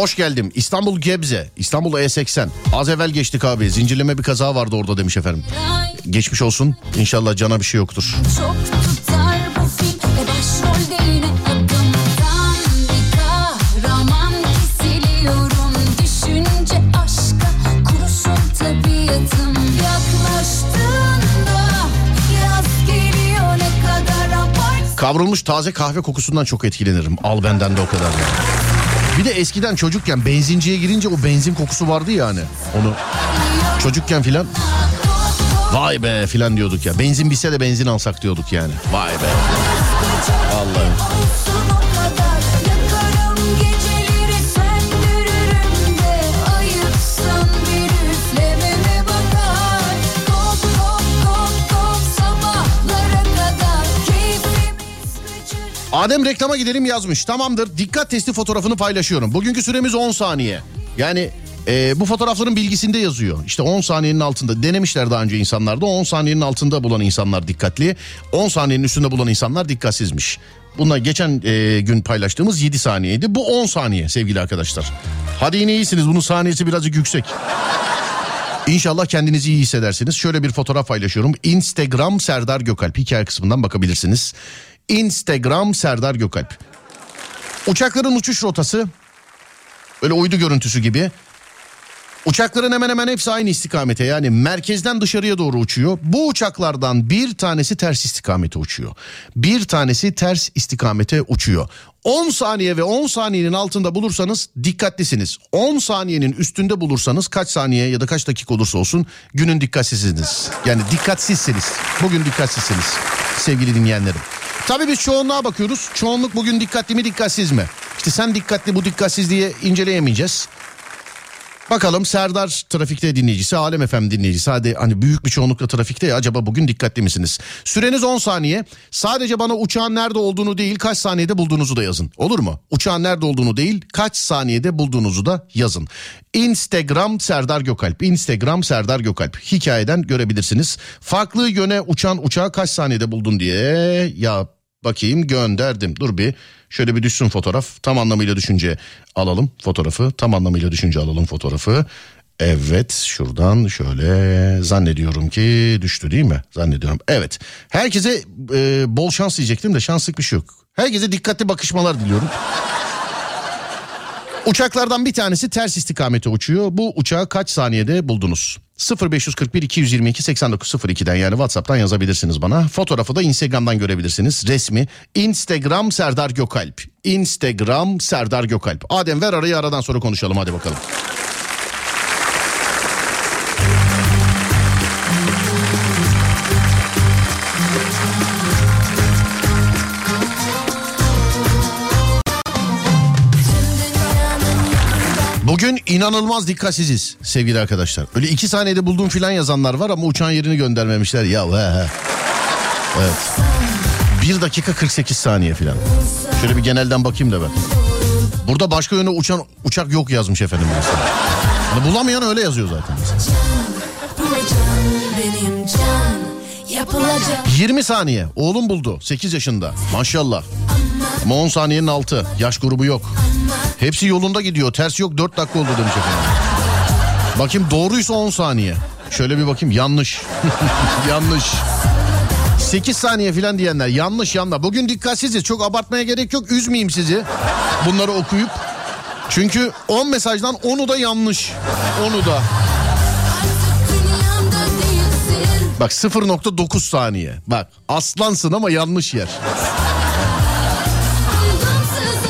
Hoş geldim. İstanbul Gebze. İstanbul E80. Az evvel geçtik abi. Zincirleme bir kaza vardı orada demiş efendim. Geçmiş olsun. İnşallah cana bir şey yoktur. Çok tutar bu film başrolde yine Kavrulmuş taze kahve kokusundan çok etkilenirim. Al benden de o kadar. yani. Bir de eskiden çocukken benzinciye girince o benzin kokusu vardı ya hani. Onu çocukken filan vay be filan diyorduk ya. Benzin bitse de benzin alsak diyorduk yani. Vay be. Vallahi. Adem reklama gidelim yazmış. Tamamdır. Dikkat testi fotoğrafını paylaşıyorum. Bugünkü süremiz 10 saniye. Yani e, bu fotoğrafların bilgisinde yazıyor. İşte 10 saniyenin altında denemişler daha önce insanlarda. 10 saniyenin altında bulan insanlar dikkatli. 10 saniyenin üstünde bulan insanlar dikkatsizmiş. Bunlar geçen e, gün paylaştığımız 7 saniyeydi. Bu 10 saniye sevgili arkadaşlar. Hadi yine iyisiniz. Bunun saniyesi birazcık yüksek. İnşallah kendinizi iyi hissedersiniz. Şöyle bir fotoğraf paylaşıyorum. Instagram Serdar Gökalp. Hikaye kısmından bakabilirsiniz. Instagram Serdar Gökalp. Uçakların uçuş rotası öyle uydu görüntüsü gibi. Uçakların hemen hemen hepsi aynı istikamete yani merkezden dışarıya doğru uçuyor. Bu uçaklardan bir tanesi ters istikamete uçuyor. Bir tanesi ters istikamete uçuyor. 10 saniye ve 10 saniyenin altında bulursanız dikkatlisiniz. 10 saniyenin üstünde bulursanız kaç saniye ya da kaç dakika olursa olsun günün dikkatsizsiniz. Yani dikkatsizsiniz. Bugün dikkatsizsiniz sevgili dinleyenlerim. Tabii biz çoğunluğa bakıyoruz. Çoğunluk bugün dikkatli mi dikkatsiz mi? İşte sen dikkatli bu dikkatsiz diye inceleyemeyeceğiz. Bakalım Serdar trafikte dinleyicisi, Alem FM dinleyicisi. Hadi hani büyük bir çoğunlukla trafikte ya acaba bugün dikkatli misiniz? Süreniz 10 saniye. Sadece bana uçağın nerede olduğunu değil kaç saniyede bulduğunuzu da yazın. Olur mu? Uçağın nerede olduğunu değil kaç saniyede bulduğunuzu da yazın. Instagram Serdar Gökalp. Instagram Serdar Gökalp. Hikayeden görebilirsiniz. Farklı yöne uçan uçağı kaç saniyede buldun diye ya bakayım gönderdim. Dur bir şöyle bir düşsün fotoğraf. Tam anlamıyla düşünce alalım fotoğrafı. Tam anlamıyla düşünce alalım fotoğrafı. Evet şuradan şöyle zannediyorum ki düştü değil mi? Zannediyorum. Evet. Herkese e, bol şans diyecektim de şanslık bir şey yok. Herkese dikkatli bakışmalar diliyorum. Uçaklardan bir tanesi ters istikamete uçuyor. Bu uçağı kaç saniyede buldunuz? 0541 222 8902'den yani WhatsApp'tan yazabilirsiniz bana. Fotoğrafı da Instagram'dan görebilirsiniz. Resmi Instagram Serdar Gökalp. Instagram Serdar Gökalp. Adem ver arayı aradan sonra konuşalım hadi bakalım. İnanılmaz dikkatsiziz sevgili arkadaşlar. Öyle iki saniyede buldum filan yazanlar var ama uçağın yerini göndermemişler. Ya he he. Evet. 1 dakika 48 saniye filan. Şöyle bir genelden bakayım da ben. Burada başka yöne uçan uçak yok yazmış efendim. Hani bulamayan öyle yazıyor zaten. can yapılacak 20 saniye. Oğlum buldu. 8 yaşında. Maşallah. Ama 10 saniyenin altı. Yaş grubu yok. Hepsi yolunda gidiyor. Ters yok 4 dakika oldu demiş efendim. Bakayım doğruysa 10 saniye. Şöyle bir bakayım yanlış. *laughs* yanlış. 8 saniye falan diyenler yanlış yanlış. Bugün dikkatsiziz çok abartmaya gerek yok üzmeyeyim sizi bunları okuyup. Çünkü 10 mesajdan 10'u da yanlış. 10'u da. Bak 0.9 saniye. Bak aslansın ama yanlış yer.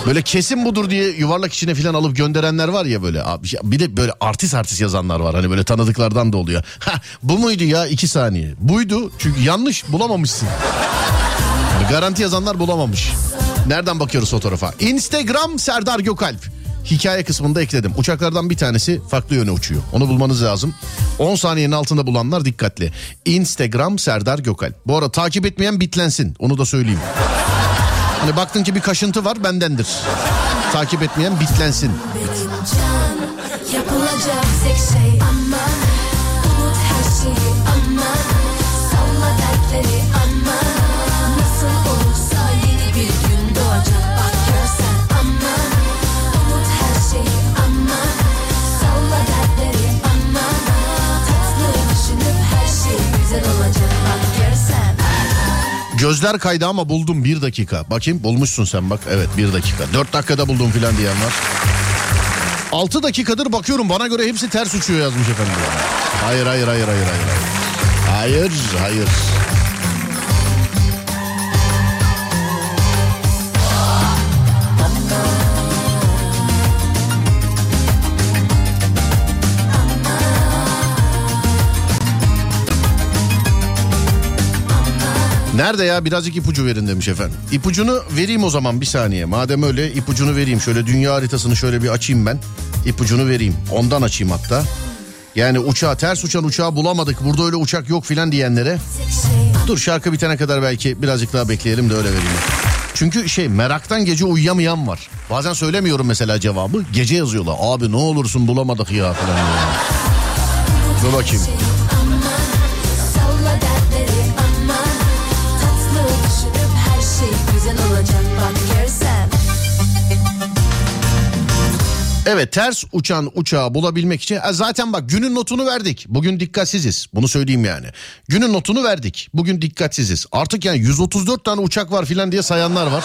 Böyle kesin budur diye yuvarlak içine falan alıp gönderenler var ya böyle. Bir de böyle artist artist yazanlar var. Hani böyle tanıdıklardan da oluyor. *laughs* Ha, bu muydu ya 2 saniye? Buydu çünkü yanlış bulamamışsın. Yani garanti yazanlar bulamamış. Nereden bakıyoruz fotoğrafa? Instagram Serdar Gökalp. Hikaye kısmında ekledim. Uçaklardan bir tanesi farklı yöne uçuyor. Onu bulmanız lazım. 10 saniyenin altında bulanlar dikkatli. Instagram Serdar Gökalp. Bu arada takip etmeyen bitlensin. Onu da söyleyeyim. Hani baktın ki bir kaşıntı var bendendir. Takip etmeyen bitlensin. benim can Yapılacak tek şey ama Unut her şeyi Gözler kaydı ama buldum bir dakika. Bakayım bulmuşsun sen bak. Evet bir dakika. Dört dakikada buldum filan diyen var. Altı dakikadır bakıyorum bana göre hepsi ters uçuyor yazmış efendim. Hayır hayır hayır hayır hayır. Hayır hayır. hayır. Nerede ya birazcık ipucu verin demiş efendim. İpucunu vereyim o zaman bir saniye. Madem öyle ipucunu vereyim. Şöyle dünya haritasını şöyle bir açayım ben. İpucunu vereyim. Ondan açayım hatta. Yani uçağı ters uçan uçağı bulamadık. Burada öyle uçak yok filan diyenlere. Dur şarkı bitene kadar belki birazcık daha bekleyelim de öyle vereyim. Çünkü şey meraktan gece uyuyamayan var. Bazen söylemiyorum mesela cevabı. Gece yazıyorlar. Abi ne olursun bulamadık ya falan. Dur bakayım. Evet ters uçan uçağı bulabilmek için e, zaten bak günün notunu verdik. Bugün dikkatsiziz. Bunu söyleyeyim yani. Günün notunu verdik. Bugün dikkatsiziz. Artık yani 134 tane uçak var filan diye sayanlar var.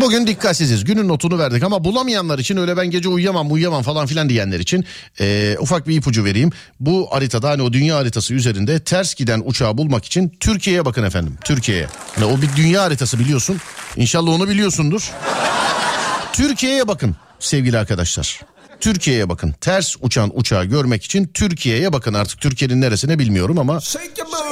Bugün dikkatsiziz. Günün notunu verdik ama bulamayanlar için öyle ben gece uyuyamam uyuyamam falan filan diyenler için e, ufak bir ipucu vereyim. Bu haritada hani o dünya haritası üzerinde ters giden uçağı bulmak için Türkiye'ye bakın efendim. Türkiye'ye. Hani o bir dünya haritası biliyorsun. İnşallah onu biliyorsundur. Türkiye'ye bakın sevgili arkadaşlar. Türkiye'ye bakın. Ters uçan uçağı görmek için Türkiye'ye bakın. Artık Türkiye'nin neresine bilmiyorum ama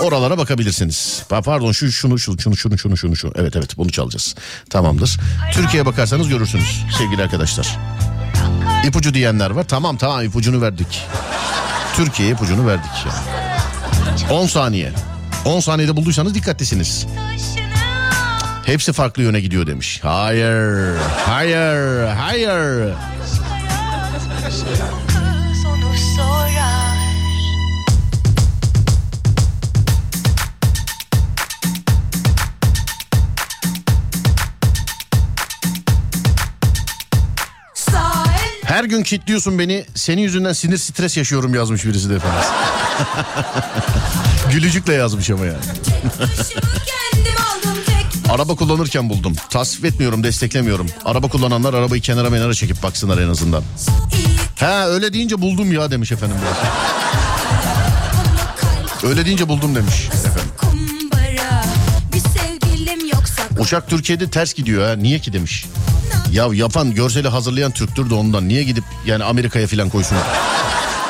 oralara bakabilirsiniz. Pa- Pardon şu şunu şunu şunu şunu şunu şunu şunu. Evet evet bunu çalacağız. Tamamdır. Türkiye'ye bakarsanız görürsünüz sevgili arkadaşlar. İpucu diyenler var. Tamam tamam ipucunu verdik. Türkiye'ye ipucunu verdik ya. 10 saniye. 10 saniyede bulduysanız dikkatlisiniz. Hepsi farklı yöne gidiyor demiş. Hayır, hayır, hayır. Her gün kilitliyorsun beni. Senin yüzünden sinir stres yaşıyorum yazmış birisi de efendim. *laughs* Gülücükle yazmış ama yani. *laughs* Araba kullanırken buldum. Tasvip etmiyorum, desteklemiyorum. Araba kullananlar arabayı kenara menara çekip baksınlar en azından. Ha öyle deyince buldum ya demiş efendim. Öyle deyince buldum demiş efendim. Uçak Türkiye'de ters gidiyor ha. Niye ki demiş. Ya yapan görseli hazırlayan Türktür de ondan. Niye gidip yani Amerika'ya falan koysun?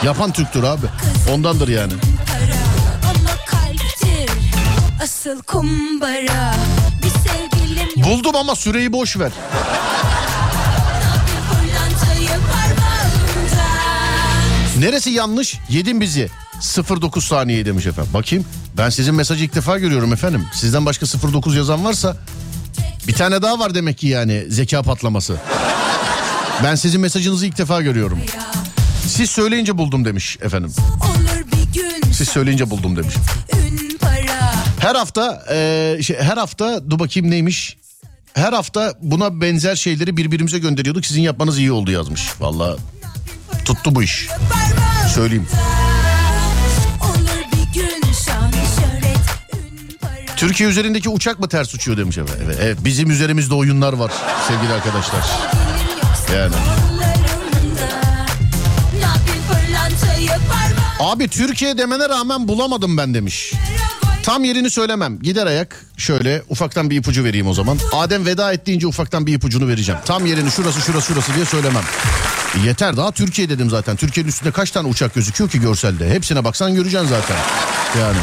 Yapan Türktür abi. Ondandır yani. Asıl kumbara Buldum ama süreyi boş ver. Neresi yanlış? Yedin bizi. 09 saniye demiş efendim. Bakayım. Ben sizin mesajı ilk defa görüyorum efendim. Sizden başka 09 yazan varsa bir tane daha var demek ki yani zeka patlaması. Ben sizin mesajınızı ilk defa görüyorum. Siz söyleyince buldum demiş efendim. Siz söyleyince buldum demiş. Her hafta e, şey, her hafta dur bakayım neymiş. Her hafta buna benzer şeyleri birbirimize gönderiyorduk. Sizin yapmanız iyi oldu yazmış. Vallahi tuttu bu iş. Söyleyeyim. Türkiye üzerindeki uçak mı ters uçuyor demiş efendim. Evet, evet, bizim üzerimizde oyunlar var sevgili arkadaşlar. Yani. Abi Türkiye demene rağmen bulamadım ben demiş. Tam yerini söylemem. Gider ayak şöyle ufaktan bir ipucu vereyim o zaman. Adem veda ettiğince ufaktan bir ipucunu vereceğim. Tam yerini şurası şurası şurası diye söylemem. Yeter daha Türkiye dedim zaten. Türkiye'nin üstünde kaç tane uçak gözüküyor ki görselde. Hepsine baksan göreceksin zaten. Yani.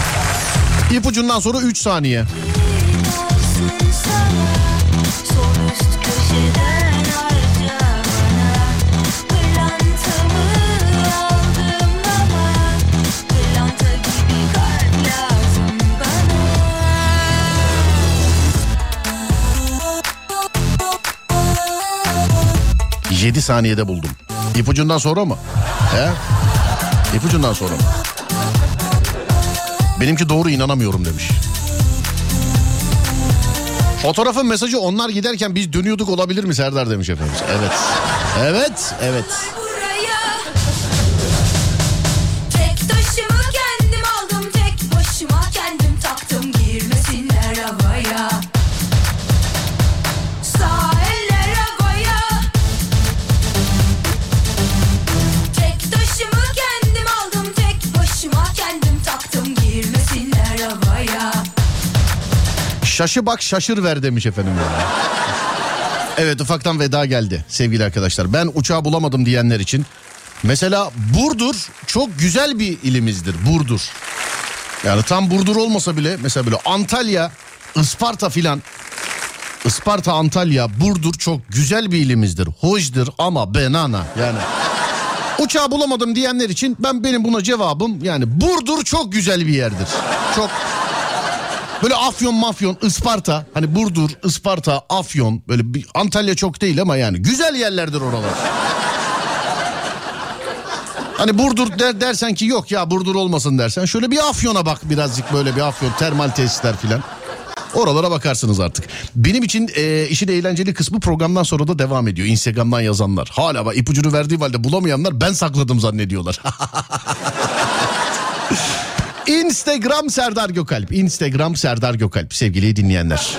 İpucundan sonra 3 saniye. Yedi saniyede buldum. İpucundan sonra mı? He? İpucundan sonra mı? Benimki doğru inanamıyorum demiş. Fotoğrafın mesajı onlar giderken biz dönüyorduk olabilir mi Serdar demiş efendim. Evet. Evet, evet. Şaşı bak şaşır ver demiş efendim. Yani. Evet ufaktan veda geldi sevgili arkadaşlar. Ben uçağı bulamadım diyenler için. Mesela Burdur çok güzel bir ilimizdir. Burdur. Yani tam Burdur olmasa bile mesela böyle Antalya, Isparta filan. Isparta, Antalya, Burdur çok güzel bir ilimizdir. Hoşdur ama benana yani. Uçağı bulamadım diyenler için ben benim buna cevabım yani Burdur çok güzel bir yerdir. Çok Böyle Afyon mafyon Isparta hani Burdur Isparta Afyon böyle bir, Antalya çok değil ama yani güzel yerlerdir oralar. Hani Burdur der, dersen ki yok ya Burdur olmasın dersen şöyle bir Afyon'a bak birazcık böyle bir Afyon termal tesisler filan. Oralara bakarsınız artık. Benim için e, işin eğlenceli kısmı programdan sonra da devam ediyor. Instagram'dan yazanlar. Hala bak ipucunu verdiğim halde bulamayanlar ben sakladım zannediyorlar. *laughs* Instagram Serdar Gökalp. Instagram Serdar Gökalp sevgili dinleyenler.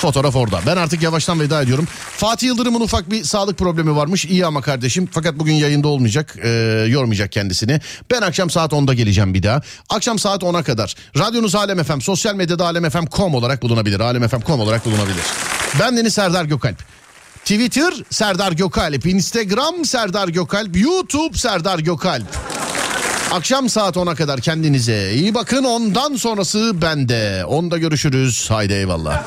Fotoğraf orada. Ben artık yavaştan veda ediyorum. Fatih Yıldırım'ın ufak bir sağlık problemi varmış. İyi ama kardeşim. Fakat bugün yayında olmayacak. E, yormayacak kendisini. Ben akşam saat 10'da geleceğim bir daha. Akşam saat 10'a kadar. Radyonuz Alem FM. Sosyal medyada alemfm.com olarak bulunabilir. Alemfm.com olarak bulunabilir. Ben Deniz Serdar Gökalp. Twitter Serdar Gökalp. Instagram Serdar Gökalp. YouTube Serdar Gökalp. Akşam saat 10'a kadar kendinize iyi bakın. Ondan sonrası bende. Onda görüşürüz. Haydi eyvallah.